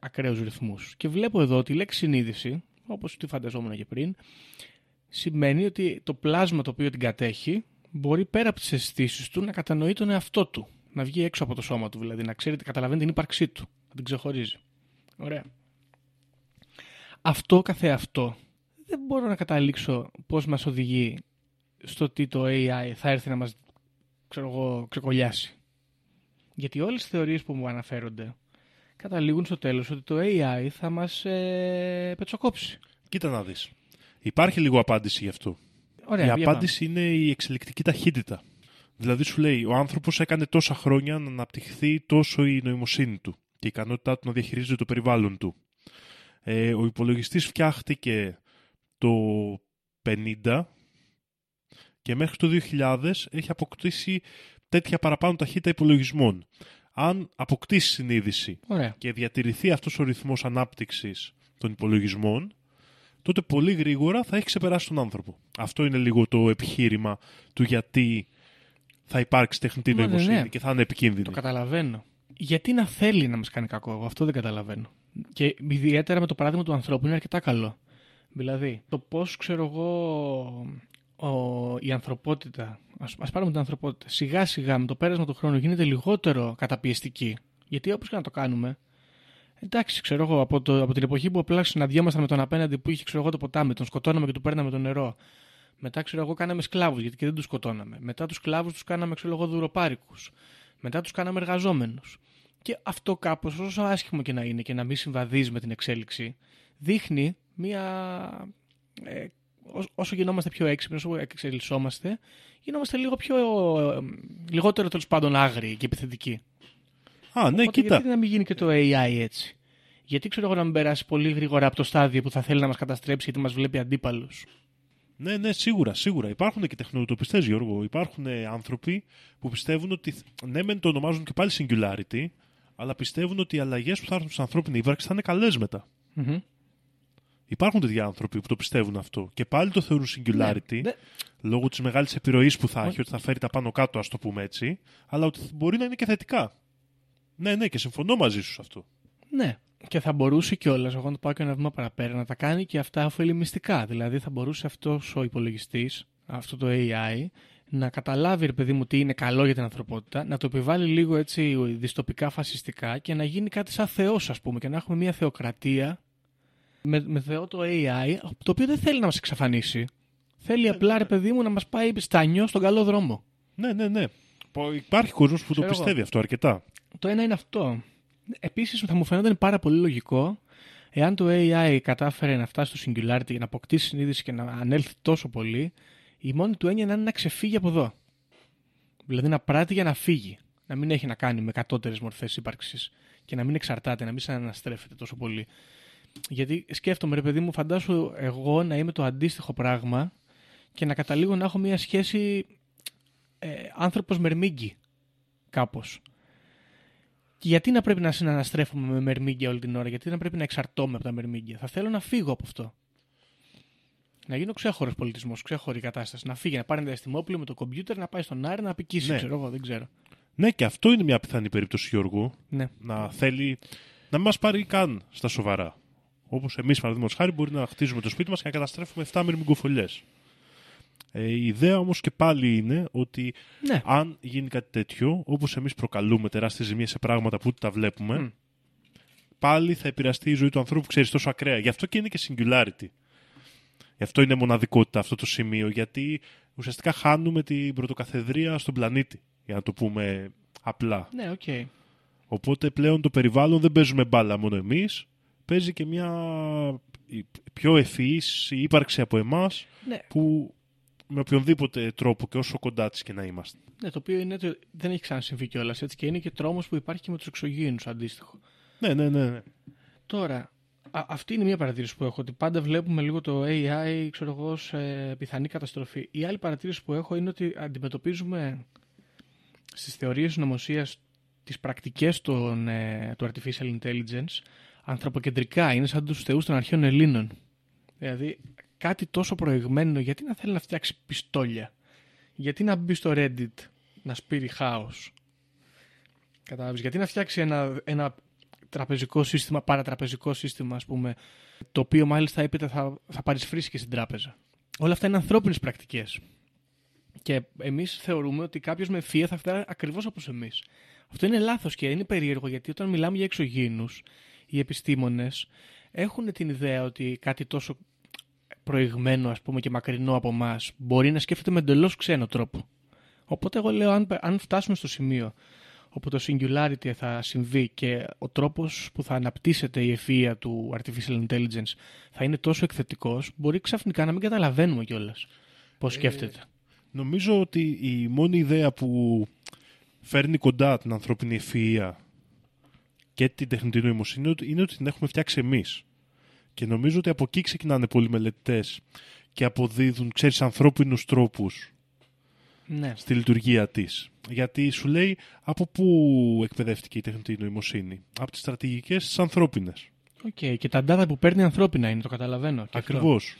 ακραίους ρυθμούς. Και βλέπω εδώ ότι η λέξη συνείδηση, όπως τη φανταζόμουν και πριν, σημαίνει ότι το πλάσμα το οποίο την κατέχει μπορεί πέρα από τις αισθήσεις του να κατανοεί τον εαυτό του. Να βγει έξω από το σώμα του, δηλαδή να ξέρει, καταλαβαίνει την ύπαρξή του, να την ξεχωρίζει. Ωραία. Αυτό καθεαυτό δεν μπορώ να καταλήξω πώς μας οδηγεί στο ότι το AI θα έρθει να μας ξέρω εγώ, ξεκολλιάσει. Γιατί όλες οι θεωρίες που μου αναφέρονται καταλήγουν στο τέλος ότι το AI θα μας ε, πετσοκόψει. Κοίτα να δεις. Υπάρχει λίγο απάντηση γι' αυτό. Ωραία, η για πάμε. απάντηση είναι η εξελικτική ταχύτητα. Δηλαδή σου λέει, ο άνθρωπος έκανε τόσα χρόνια να αναπτυχθεί τόσο η νοημοσύνη του και η ικανότητά του να διαχειρίζεται το περιβάλλον του. Ε, ο υπολογιστής φτιάχτηκε το 50 και μέχρι το 2000 έχει αποκτήσει τέτοια παραπάνω ταχύτητα υπολογισμών. Αν αποκτήσει συνείδηση Ωραία. και διατηρηθεί αυτός ο ρυθμός ανάπτυξης των υπολογισμών, τότε πολύ γρήγορα θα έχει ξεπεράσει τον άνθρωπο. Αυτό είναι λίγο το επιχείρημα του γιατί θα υπάρξει τεχνητή Μα, ναι, νοημοσύνη ναι. και θα είναι επικίνδυνη. Το καταλαβαίνω. Γιατί να θέλει να μας κάνει κακό, εγώ αυτό δεν καταλαβαίνω. Και ιδιαίτερα με το παράδειγμα του ανθρώπου είναι αρκετά καλό. Δηλαδή, το πώς ξέρω εγώ ο, η ανθρωπότητα, ας, ας πάρουμε την ανθρωπότητα, σιγά σιγά με το πέρασμα του χρόνου γίνεται λιγότερο καταπιεστική. Γιατί όπως και να το κάνουμε, εντάξει, ξέρω εγώ, από, το, από την εποχή που απλά συναντιόμασταν με τον απέναντι που είχε ξέρω εγώ το ποτάμι, τον σκοτώναμε και του παίρναμε το νερό. Μετά ξέρω εγώ κάναμε σκλάβους γιατί και δεν τους σκοτώναμε. Μετά τους σκλάβους τους κάναμε ξέρω εγώ δουροπάρικους. Μετά τους κάναμε εργαζόμενους. Και αυτό κάπως όσο άσχημο και να είναι και να μην συμβαδίζει με την εξέλιξη δείχνει μια ε, όσο- όσο γινόμαστε πιο έξυπνοι, όσο εξελισσόμαστε, γινόμαστε λίγο πιο. ε, λιγότερο τέλος πάντων άγριοι και επιθετικοί. Α, ναι, Οπότε κοίτα. Γιατί να μην γίνει και το AI έτσι; Γιατί ξέρω εγώ να μην περάσει πολύ γρήγορα από το στάδιο που θα θέλει να μας καταστρέψει γιατί μας βλέπει αντίπαλους; Ναι, ναι, σίγουρα, σίγουρα. Υπάρχουν και τεχνοτοπιστέ, Γιώργο. Υπάρχουν ε, άνθρωποι που πιστεύουν ότι. Ναι, μεν το ονομάζουν και πάλι singularity, αλλά πιστεύουν ότι οι αλλαγές που θα έρθουν στην ανθρώπινη ύπαρξη θα είναι καλές μετά. Υπάρχουν τέτοιοι άνθρωποι που το πιστεύουν αυτό. Και πάλι το θεωρούν singularity, Ναι, λόγω της μεγάλης επιρροής που θα Όχι. έχει, ότι θα φέρει τα πάνω κάτω, ας το πούμε έτσι, αλλά ότι μπορεί να είναι και θετικά. Ναι, ναι, και συμφωνώ μαζί σου σε αυτό. Ναι. Και θα μπορούσε κιόλας, εγώ να το πάω και ένα βήμα παραπέρα, να τα κάνει και αυτά ωφελημιστικά. Δηλαδή θα μπορούσε αυτός ο υπολογιστής, αυτό το AI, να καταλάβει, ρε παιδί μου, τι είναι καλό για την ανθρωπότητα, να το επιβάλλει λίγο έτσι διστοπικά, φασιστικά και να γίνει κάτι σαν θεός, ας πούμε, και να έχουμε μια θεοκρατία με, με θεό το AI, το οποίο δεν θέλει να μας εξαφανίσει. Θέλει απλά, ρε παιδί μου, να μας πάει στανιό στον καλό δρόμο. Ναι, ναι, ναι. Πο- Υπάρχει κόσμος που το Ξέρω εγώ. πιστεύει αυτό αρκετά. Το ένα είναι αυτό. Επίσης θα μου φαινόταν πάρα πολύ λογικό εάν το AI κατάφερε να φτάσει στο singularity και να αποκτήσει συνείδηση και να ανέλθει τόσο πολύ, η μόνη του έννοια να είναι να ξεφύγει από εδώ. Δηλαδή να πράττει για να φύγει. Να μην έχει να κάνει με κατώτερες μορφές ύπαρξης και να μην εξαρτάται, να μην συναναστρέφεται τόσο πολύ. Γιατί σκέφτομαι, ρε παιδί μου, φαντάσου εγώ να είμαι το αντίστοιχο πράγμα και να καταλήγω να έχω μια σχέση ε, άνθρωπος μερμήγκη κάπως. Και γιατί να πρέπει να συναναστρέφομαι με μερμήγκια όλη την ώρα, γιατί να πρέπει να εξαρτώμαι από τα μερμήγκια; Θα θέλω να φύγω από αυτό. Να γίνω ξέχωρος πολιτισμός, ξέχωρη κατάσταση. Να φύγει, να πάρει ένα διαστημόπλαιο με το κομπιούτερ, να πάει στον Άρη να απικήσει, Ναι. ξέρω εγώ, δεν ξέρω. Ναι, και αυτό είναι μια πιθανή περίπτωση, Γιώργο. Ναι. να θέλει να μην μας πάρει καν στα σοβαρά. Όπως εμείς, παραδείγματος χάρη, μπορεί να χτίζουμε το σπίτι μας και να καταστρέφουμε 7 μυρμηγκοφολιέ. Ε, η ιδέα όμως και πάλι είναι ότι Ναι. αν γίνει κάτι τέτοιο, όπως εμείς προκαλούμε τεράστιες ζημίες σε πράγματα που ούτε τα βλέπουμε, Μμ. πάλι θα επηρεαστεί η ζωή του ανθρώπου, ξέρεις, τόσο ακραία. Γι' αυτό και είναι και singularity. Γι' αυτό είναι μοναδικότητα αυτό το σημείο, γιατί ουσιαστικά χάνουμε την πρωτοκαθεδρία στον πλανήτη, για να το πούμε απλά. Ναι, οκ. Οπότε πλέον το περιβάλλον δεν παίζουμε μπάλα μόνο εμείς, παίζει και μια πιο ευφυής ύπαρξη από εμάς Ναι. που με οποιονδήποτε τρόπο και όσο κοντά της και να είμαστε. ναι, το οποίο είναι ότι δεν έχει ξανασυμβεί κιόλας έτσι και είναι και τρόμος που υπάρχει και με τους εξωγήινους αντίστοιχο. Ναι, ναι, ναι. ναι. Τώρα, α, αυτή είναι μια παρατήρηση που έχω, ότι πάντα βλέπουμε λίγο το AI, ξέρω εγώ, ως ε, πιθανή καταστροφή. Η άλλη παρατήρηση που έχω είναι ότι αντιμετωπίζουμε στις θεωρίες νομοσίας τις πρακτικές των, ε, του Artificial Intelligence ανθρωποκεντρικά, είναι σαν τους θεούς των αρχαίων Ελλήνων. Δηλαδή, κάτι τόσο προηγμένο, γιατί να θέλει να φτιάξει πιστόλια, γιατί να μπει στο Reddit να σπείρει χάος; Κατάλαβες, γιατί να φτιάξει ένα, ένα τραπεζικό σύστημα, παρατραπεζικό σύστημα, ας πούμε, το οποίο μάλιστα έπειτα θα, θα παρισφρήσει και στην τράπεζα. Όλα αυτά είναι ανθρώπινες πρακτικές. Και εμείς θεωρούμε ότι κάποιος με ευφυΐα θα φτάσει ακριβώς όπως εμείς. Αυτό είναι λάθος και είναι περίεργο γιατί όταν μιλάμε για εξωγήινους, οι επιστήμονες έχουν την ιδέα ότι κάτι τόσο προηγμένο ας πούμε και μακρινό από εμάς μπορεί να σκέφτεται με εντελώς ξένο τρόπο. Οπότε εγώ λέω αν, αν φτάσουμε στο σημείο όπου το singularity θα συμβεί και ο τρόπος που θα αναπτύσσεται η ευφυΐα του artificial intelligence θα είναι τόσο εκθετικός, μπορεί ξαφνικά να μην καταλαβαίνουμε κιόλας πώς σκέφτεται. Νομίζω ότι η μόνη ιδέα που φέρνει κοντά την ανθρώπινη ευφυΐα και την τεχνητή νοημοσύνη είναι ότι- είναι ότι την έχουμε φτιάξει εμείς. Και νομίζω ότι από εκεί ξεκινάνε πολλοί μελετητές και αποδίδουν, ξέρεις, ανθρώπινους τρόπους Ναι. στη λειτουργία της. Γιατί σου λέει από πού εκπαιδεύτηκε η τεχνητή νοημοσύνη; Από τις στρατηγικές τις ανθρώπινες. Οκ, Και τα data που παίρνει ανθρώπινα είναι, το καταλαβαίνω. και αυτό. Ακριβώς.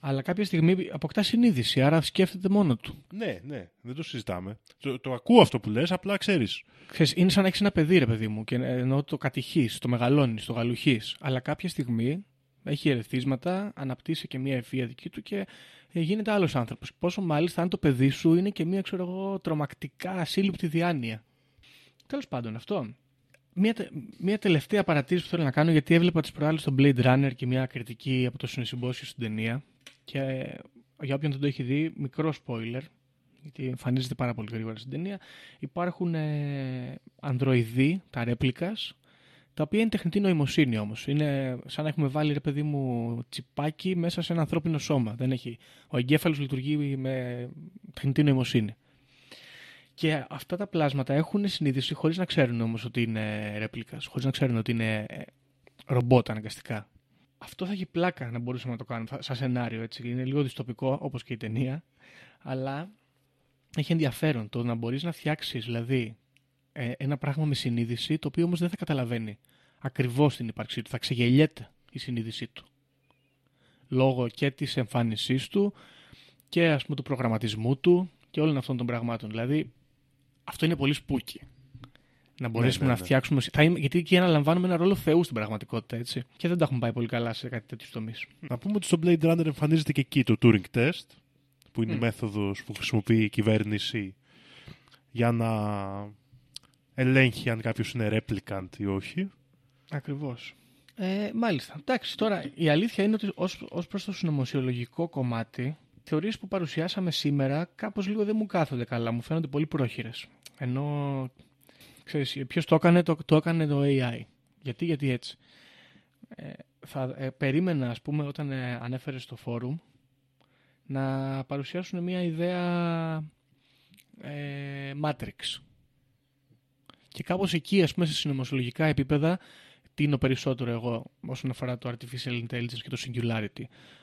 Αλλά κάποια στιγμή αποκτά συνείδηση, άρα σκέφτεται μόνο του. Ναι, ναι, δεν το συζητάμε. Το, το ακούω αυτό που λες, απλά ξέρεις. Ξέρεις, είναι σαν να έχεις ένα παιδί, ρε παιδί μου, και ενώ το κατηχείς, το μεγαλώνεις, το γαλουχείς. Αλλά κάποια στιγμή έχει ερεθίσματα, αναπτύσσει και μια ευφυΐα δική του και ε, γίνεται άλλος άνθρωπος. Πόσο μάλιστα αν το παιδί σου είναι και μια, ξέρω εγώ, τρομακτικά ασύλληπτη διάνοια. Τέλος πάντων, αυτό. Μια, τε- μια τελευταία παρατήρηση που θέλω να κάνω, γιατί έβλεπα τις προάλλες στο Blade Runner και μια κριτική από το συνεσυμπόσιο στην ταινία. Και ε, για όποιον δεν το έχει δει, μικρό spoiler, γιατί εμφανίζεται πάρα πολύ γρήγορα στην ταινία. Υπάρχουν ε, ανδροειδή, τα ρέπλικας, τα οποία είναι τεχνητή νοημοσύνη όμως. Είναι σαν να έχουμε βάλει ρε παιδί μου τσιπάκι μέσα σε ένα ανθρώπινο σώμα. Δεν έχει... Ο εγκέφαλος λειτουργεί με τεχνητή νοημοσύνη. Και αυτά τα πλάσματα έχουν συνείδηση χωρίς να ξέρουν όμως ότι είναι ρέπλικας, χωρίς να ξέρουν ότι είναι ε, ρομπότ αναγκαστικά. Αυτό θα έχει πλάκα να μπορούσαμε να το κάνουμε θα- σαν σενάριο έτσι. Είναι λίγο δυστοπικό όπως και η ταινία, αλλά έχει ενδιαφέρον το να μπορείς να φτιάξεις δηλαδή ε, ένα πράγμα με συνείδηση το οποίο όμως δεν θα καταλαβαίνει ακριβώς την ύπαρξή του. Θα ξεγελιέται η συνείδησή του. Λόγω και της εμφάνισής του και ας πούμε του προγραμματισμού του και όλων αυτών των πραγμάτων. Δηλαδή αυτό είναι πολύ σπούκι. Να μπορέσουμε ναι, να ναι. φτιάξουμε. Θα είμαι, γιατί εκεί αναλαμβάνουμε ένα ρόλο Θεού στην πραγματικότητα, έτσι. Και δεν τα έχουμε πάει πολύ καλά σε κάτι τέτοιους τομείς. Να πούμε ότι στο Blade Runner εμφανίζεται και εκεί το Turing Test, που είναι η μέθοδος που χρησιμοποιεί η κυβέρνηση για να ελέγχει αν κάποιος είναι replicant ή όχι. Ακριβώς. Ε, μάλιστα. Εντάξει, τώρα η αλήθεια είναι ότι ως, ως προς το συνωμοσιολογικό κομμάτι, θεωρίες που παρουσιάσαμε σήμερα κάπως λίγο δεν μου κάθονται καλά, μου φαίνονται πολύ πρόχειρες. Ενώ, ξέρεις, ποιος το έκανε, το, το έκανε το AI. Γιατί, γιατί έτσι. Ε, θα ε, περίμενα, ας πούμε, όταν ε, ανέφερες στο φόρουμ, να παρουσιάσουν μια ιδέα ε, Matrix. Και κάπως εκεί, ας πούμε, σε συνωμοσιολογικά επίπεδα, τίνω περισσότερο εγώ όσον αφορά το artificial intelligence και το singularity.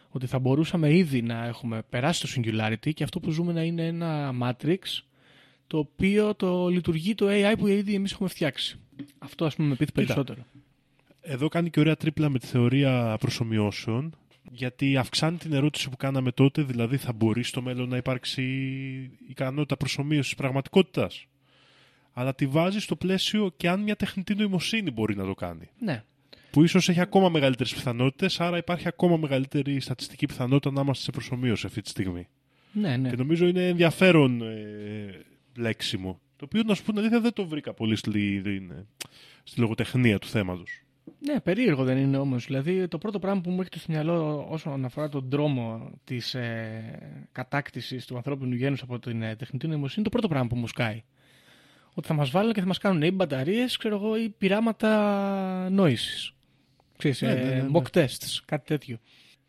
Ότι θα μπορούσαμε ήδη να έχουμε περάσει το singularity και αυτό που ζούμε να είναι ένα matrix το οποίο το λειτουργεί το AI που ήδη εμείς έχουμε φτιάξει. Αυτό ας πούμε με πείθει Κοίτα. περισσότερο. Εδώ κάνει και ωραία τρίπλα με τη θεωρία προσωμιώσεων, γιατί αυξάνει την ερώτηση που κάναμε τότε, δηλαδή θα μπορεί στο μέλλον να υπάρξει ικανότητα προσωμείωσης της πραγματικότητας. Αλλά τη βάζει στο πλαίσιο και αν μια τεχνητή νοημοσύνη μπορεί να το κάνει. Ναι. Που ίσως έχει ακόμα μεγαλύτερες πιθανότητες, άρα υπάρχει ακόμα μεγαλύτερη στατιστική πιθανότητα να είμαστε σε προσωμείωση αυτή τη στιγμή. Ναι, ναι. Και νομίζω είναι ενδιαφέρον ε, λέξιμο. Το οποίο, να σου πω την αλήθεια, δεν το βρήκα πολύ στη, στην- στη λογοτεχνία του θέματος. Ναι, περίεργο δεν είναι όμως. Δηλαδή το πρώτο πράγμα που μου έρχεται στο μυαλό όσον αφορά τον δρόμο της ε, κατάκτησης του ανθρώπινου γένους από την ε, τεχνητή νοημοσύνη, το πρώτο πράγμα που μου σκάει. Ότι θα μας βάλουν και θα μας κάνουν ή μπαταρίες, ξέρω εγώ, ή πειράματα νόησης. Ξέρεις, Ναι, ε, ναι, ναι, ναι. mock tests, κάτι τέτοιο.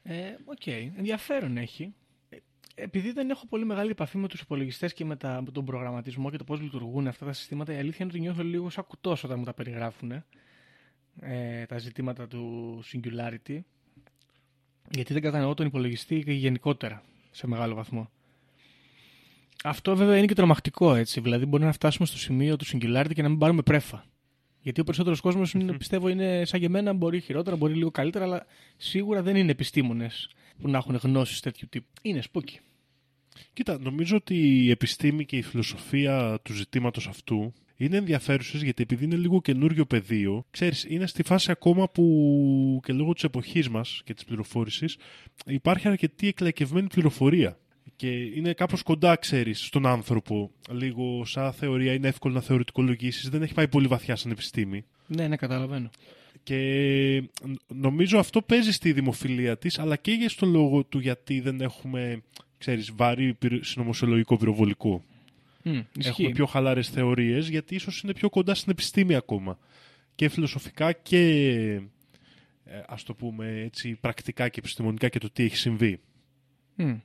Ε, Οκ, ενδιαφέρον έχει. Ε, Επειδή δεν έχω πολύ μεγάλη επαφή με τους υπολογιστές και με, τα, με τον προγραμματισμό και το πώς λειτουργούν αυτά τα συστήματα, η αλήθεια είναι ότι νιώθω λίγο σαν κουτός όταν μου τα περιγράφουν ε, τα ζητήματα του singularity γιατί δεν κατανοώ τον υπολογιστή και γενικότερα σε μεγάλο βαθμό. Αυτό βέβαια είναι και τρομακτικό έτσι. Δηλαδή μπορεί να φτάσουμε στο σημείο του singularity και να μην πάρουμε πρέφα. Γιατί ο περισσότερος κόσμος πιστεύω είναι σαν και εμένα, μπορεί χειρότερα, μπορεί λίγο καλύτερα, αλλά σίγουρα δεν είναι επιστήμονες που να έχουν γνώσεις τέτοιου τύπου. Είναι σπούκι. Κοίτα, νομίζω ότι η επιστήμη και η φιλοσοφία του ζητήματος αυτού είναι ενδιαφέρουσες γιατί επειδή είναι λίγο καινούριο πεδίο, ξέρεις, είναι στη φάση ακόμα που και λόγω της εποχής μας και της πληροφόρησης υπάρχει αρκετή εκλαϊκευμένη πληροφορία. Και είναι κάπως κοντά, ξέρεις, στον άνθρωπο. Λίγο σαν θεωρία είναι εύκολο να θεωρητικολογήσεις, δεν έχει πάει πολύ βαθιά σαν επιστήμη. Ναι, ναι, καταλαβαίνω. Και νομίζω αυτό παίζει στη δημοφιλία της, αλλά και για στο λόγο του γιατί δεν έχουμε, ξέρεις, βαρύ πυρο- συνωμοσιολογικό πυροβολικό. Μ, ισχύει. Έχουμε πιο χαλάρες θεωρίες, γιατί ίσως είναι πιο κοντά στην επιστήμη ακόμα. Και φιλοσοφικά και, ε, ας το πούμε έτσι, πρακτικά και επιστημονικά και το τι έχει συμβεί. Μμ.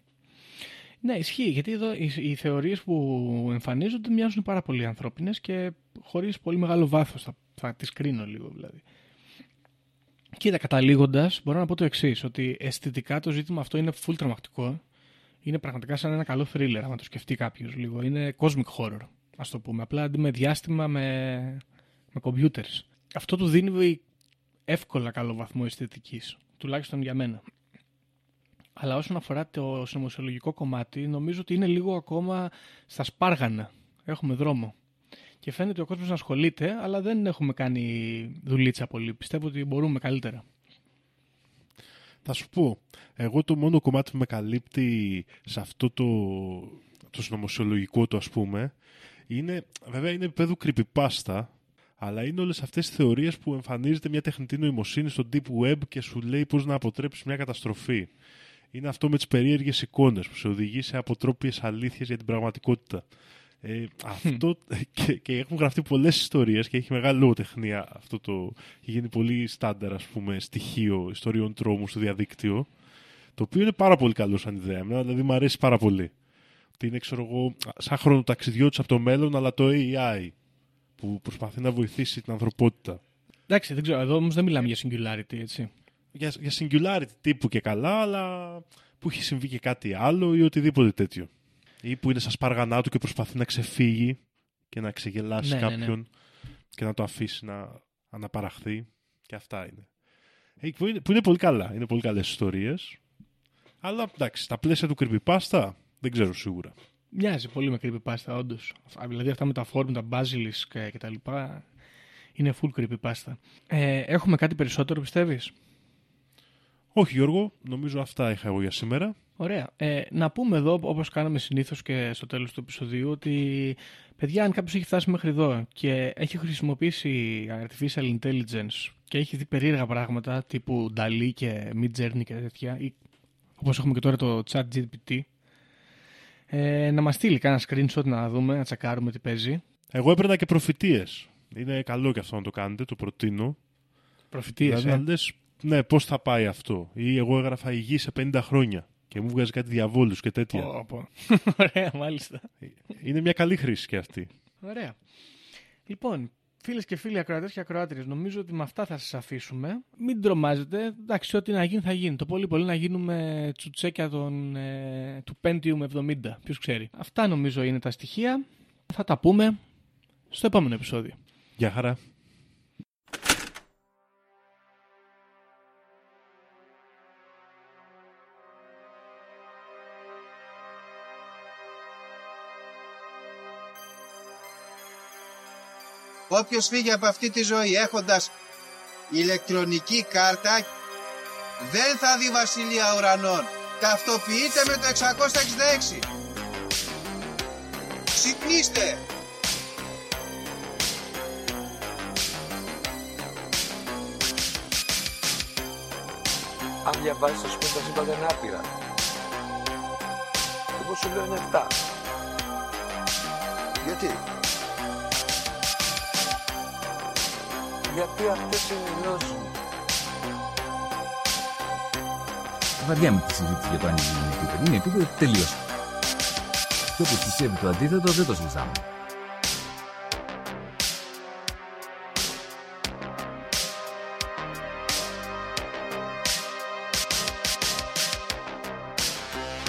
Ναι, ισχύει. Γιατί εδώ οι, οι θεωρίες που εμφανίζονται μοιάζουν πάρα πολύ ανθρώπινες και χωρίς πολύ μεγάλο βάθος. Θα, θα τις κρίνω λίγο δηλαδή. Κοίτα, καταλήγοντας, μπορώ να πω το εξής: Ότι αισθητικά το ζήτημα αυτό είναι full τρομακτικό. Είναι πραγματικά σαν ένα καλό thriller, άμα το σκεφτεί κάποιος λίγο. Είναι cosmic horror, ας το πούμε. Απλά αντί με διάστημα με, με computers. Αυτό του δίνει εύκολα καλό βαθμό αισθητικής, τουλάχιστον για μένα. Αλλά όσον αφορά το συνωμοσιολογικό κομμάτι, νομίζω ότι είναι λίγο ακόμα στα σπάργανα. Έχουμε δρόμο. Και φαίνεται ο κόσμος να ασχολείται, αλλά δεν έχουμε κάνει δουλίτσα πολύ. Πιστεύω ότι μπορούμε καλύτερα. Θα σου πω, εγώ το μόνο κομμάτι που με καλύπτει σε αυτό το, το συνωμοσιολογικό το ας πούμε, είναι, βέβαια είναι επίπεδο creepypasta, αλλά είναι όλες αυτές τις θεωρίες που εμφανίζεται μια τεχνητή νοημοσύνη στο deep web και σου λέει πώς να αποτρέψεις μια καταστροφή. Είναι αυτό με τις περίεργες εικόνες που σε οδηγεί σε αποτρόπιες αλήθειες για την πραγματικότητα. Ε, αυτό και, και έχουν γραφτεί πολλές ιστορίες και έχει μεγάλη λογοτεχνία αυτό το έχει γίνει πολύ στάνταρ ας πούμε στοιχείο ιστοριών τρόμου στο διαδίκτυο το οποίο είναι πάρα πολύ καλό σαν ιδέα. Δηλαδή μου αρέσει πάρα πολύ. Ότι είναι ξέρω εγώ σαν χρονοταξιδιώτης από το μέλλον αλλά το AI που προσπαθεί να βοηθήσει την ανθρωπότητα. Εντάξει, δεν ξέρω, εδώ όμως δεν μιλάμε για singularity, έτσι. για, για singularity τύπου και καλά αλλά που έχει συμβεί και κάτι άλλο ή οτιδήποτε τέτοιο ή που είναι στα σπάργανά του και προσπαθεί να ξεφύγει και να ξεγελάσει Ναι, ναι, ναι. κάποιον και να το αφήσει να αναπαραχθεί. Και αυτά είναι. Ε, Που είναι, που είναι πολύ καλά. Είναι πολύ καλές ιστορίες. Αλλά εντάξει, στα πλαίσια του creepypasta δεν ξέρω σίγουρα. Μοιάζει πολύ με creepypasta, όντως. Δηλαδή αυτά με τα φόρμ, τα basilisk και, και τα λοιπά είναι full creepypasta. Ε, έχουμε κάτι περισσότερο, πιστεύεις; Όχι Γιώργο, νομίζω αυτά είχα εγώ για σήμερα. Ωραία. Ε, να πούμε εδώ, όπως κάναμε συνήθως και στο τέλος του επεισοδίου, ότι παιδιά, αν κάποιος έχει φτάσει μέχρι εδώ και έχει χρησιμοποιήσει artificial intelligence και έχει δει περίεργα πράγματα τύπου Dali και Mid Journey και τέτοια, ή όπως έχουμε και τώρα το chat GPT, ε, να μας στείλει κάνα screenshot να δούμε, να τσακάρουμε τι παίζει. Εγώ έπαιρνα και προφητείες. Είναι καλό και αυτό να το κάνετε, το προτείνω. Προφητείες, δηλαδή, ε. να λες, ναι, πώς θα πάει αυτό. Ή εγώ έγραφα υγιή σε 50 χρόνια και μου βγάζει κάτι διαβόλους και τέτοια. Πω, πω. Ωραία, μάλιστα. Είναι μια καλή χρήση και αυτή. Ωραία. Λοιπόν, φίλες και φίλοι ακροατές και ακροάτριες, νομίζω ότι με αυτά θα σας αφήσουμε. Μην τρομάζετε. Εντάξει, ό,τι να γίνει θα γίνει. Το πολύ πολύ να γίνουμε τσουτσέκια των, ε, του Pentium 70. Ποιος ξέρει. Αυτά νομίζω είναι τα στοιχεία. Θα τα πούμε στο επόμενο επεισόδιο. Γεια χαρά. Όποιος φύγει από αυτή τη ζωή έχοντας ηλεκτρονική κάρτα δεν θα δει βασιλεία ουρανών. Ταυτοποιείτε με το 666. Ξυπνήστε! Αν διαβάζεις, ας πούμε, τα σύμπαντα είναι άπειρα. Εγώ σου λέω είναι 7. Γιατί; Γιατί αυτές είναι οι γνώσεις μου. Βαριάμαι τη συζήτηση για το αν είναι επίπεδο. Είναι επίπεδο τελείωσε. Και όποιος πιστεύει το αντίθετο δεν το συζητάμε.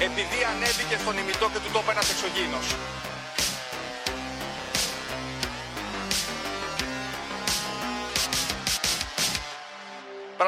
Επειδή ανέβηκε στον ημιτό και του το είπε ένας εξωγήινος.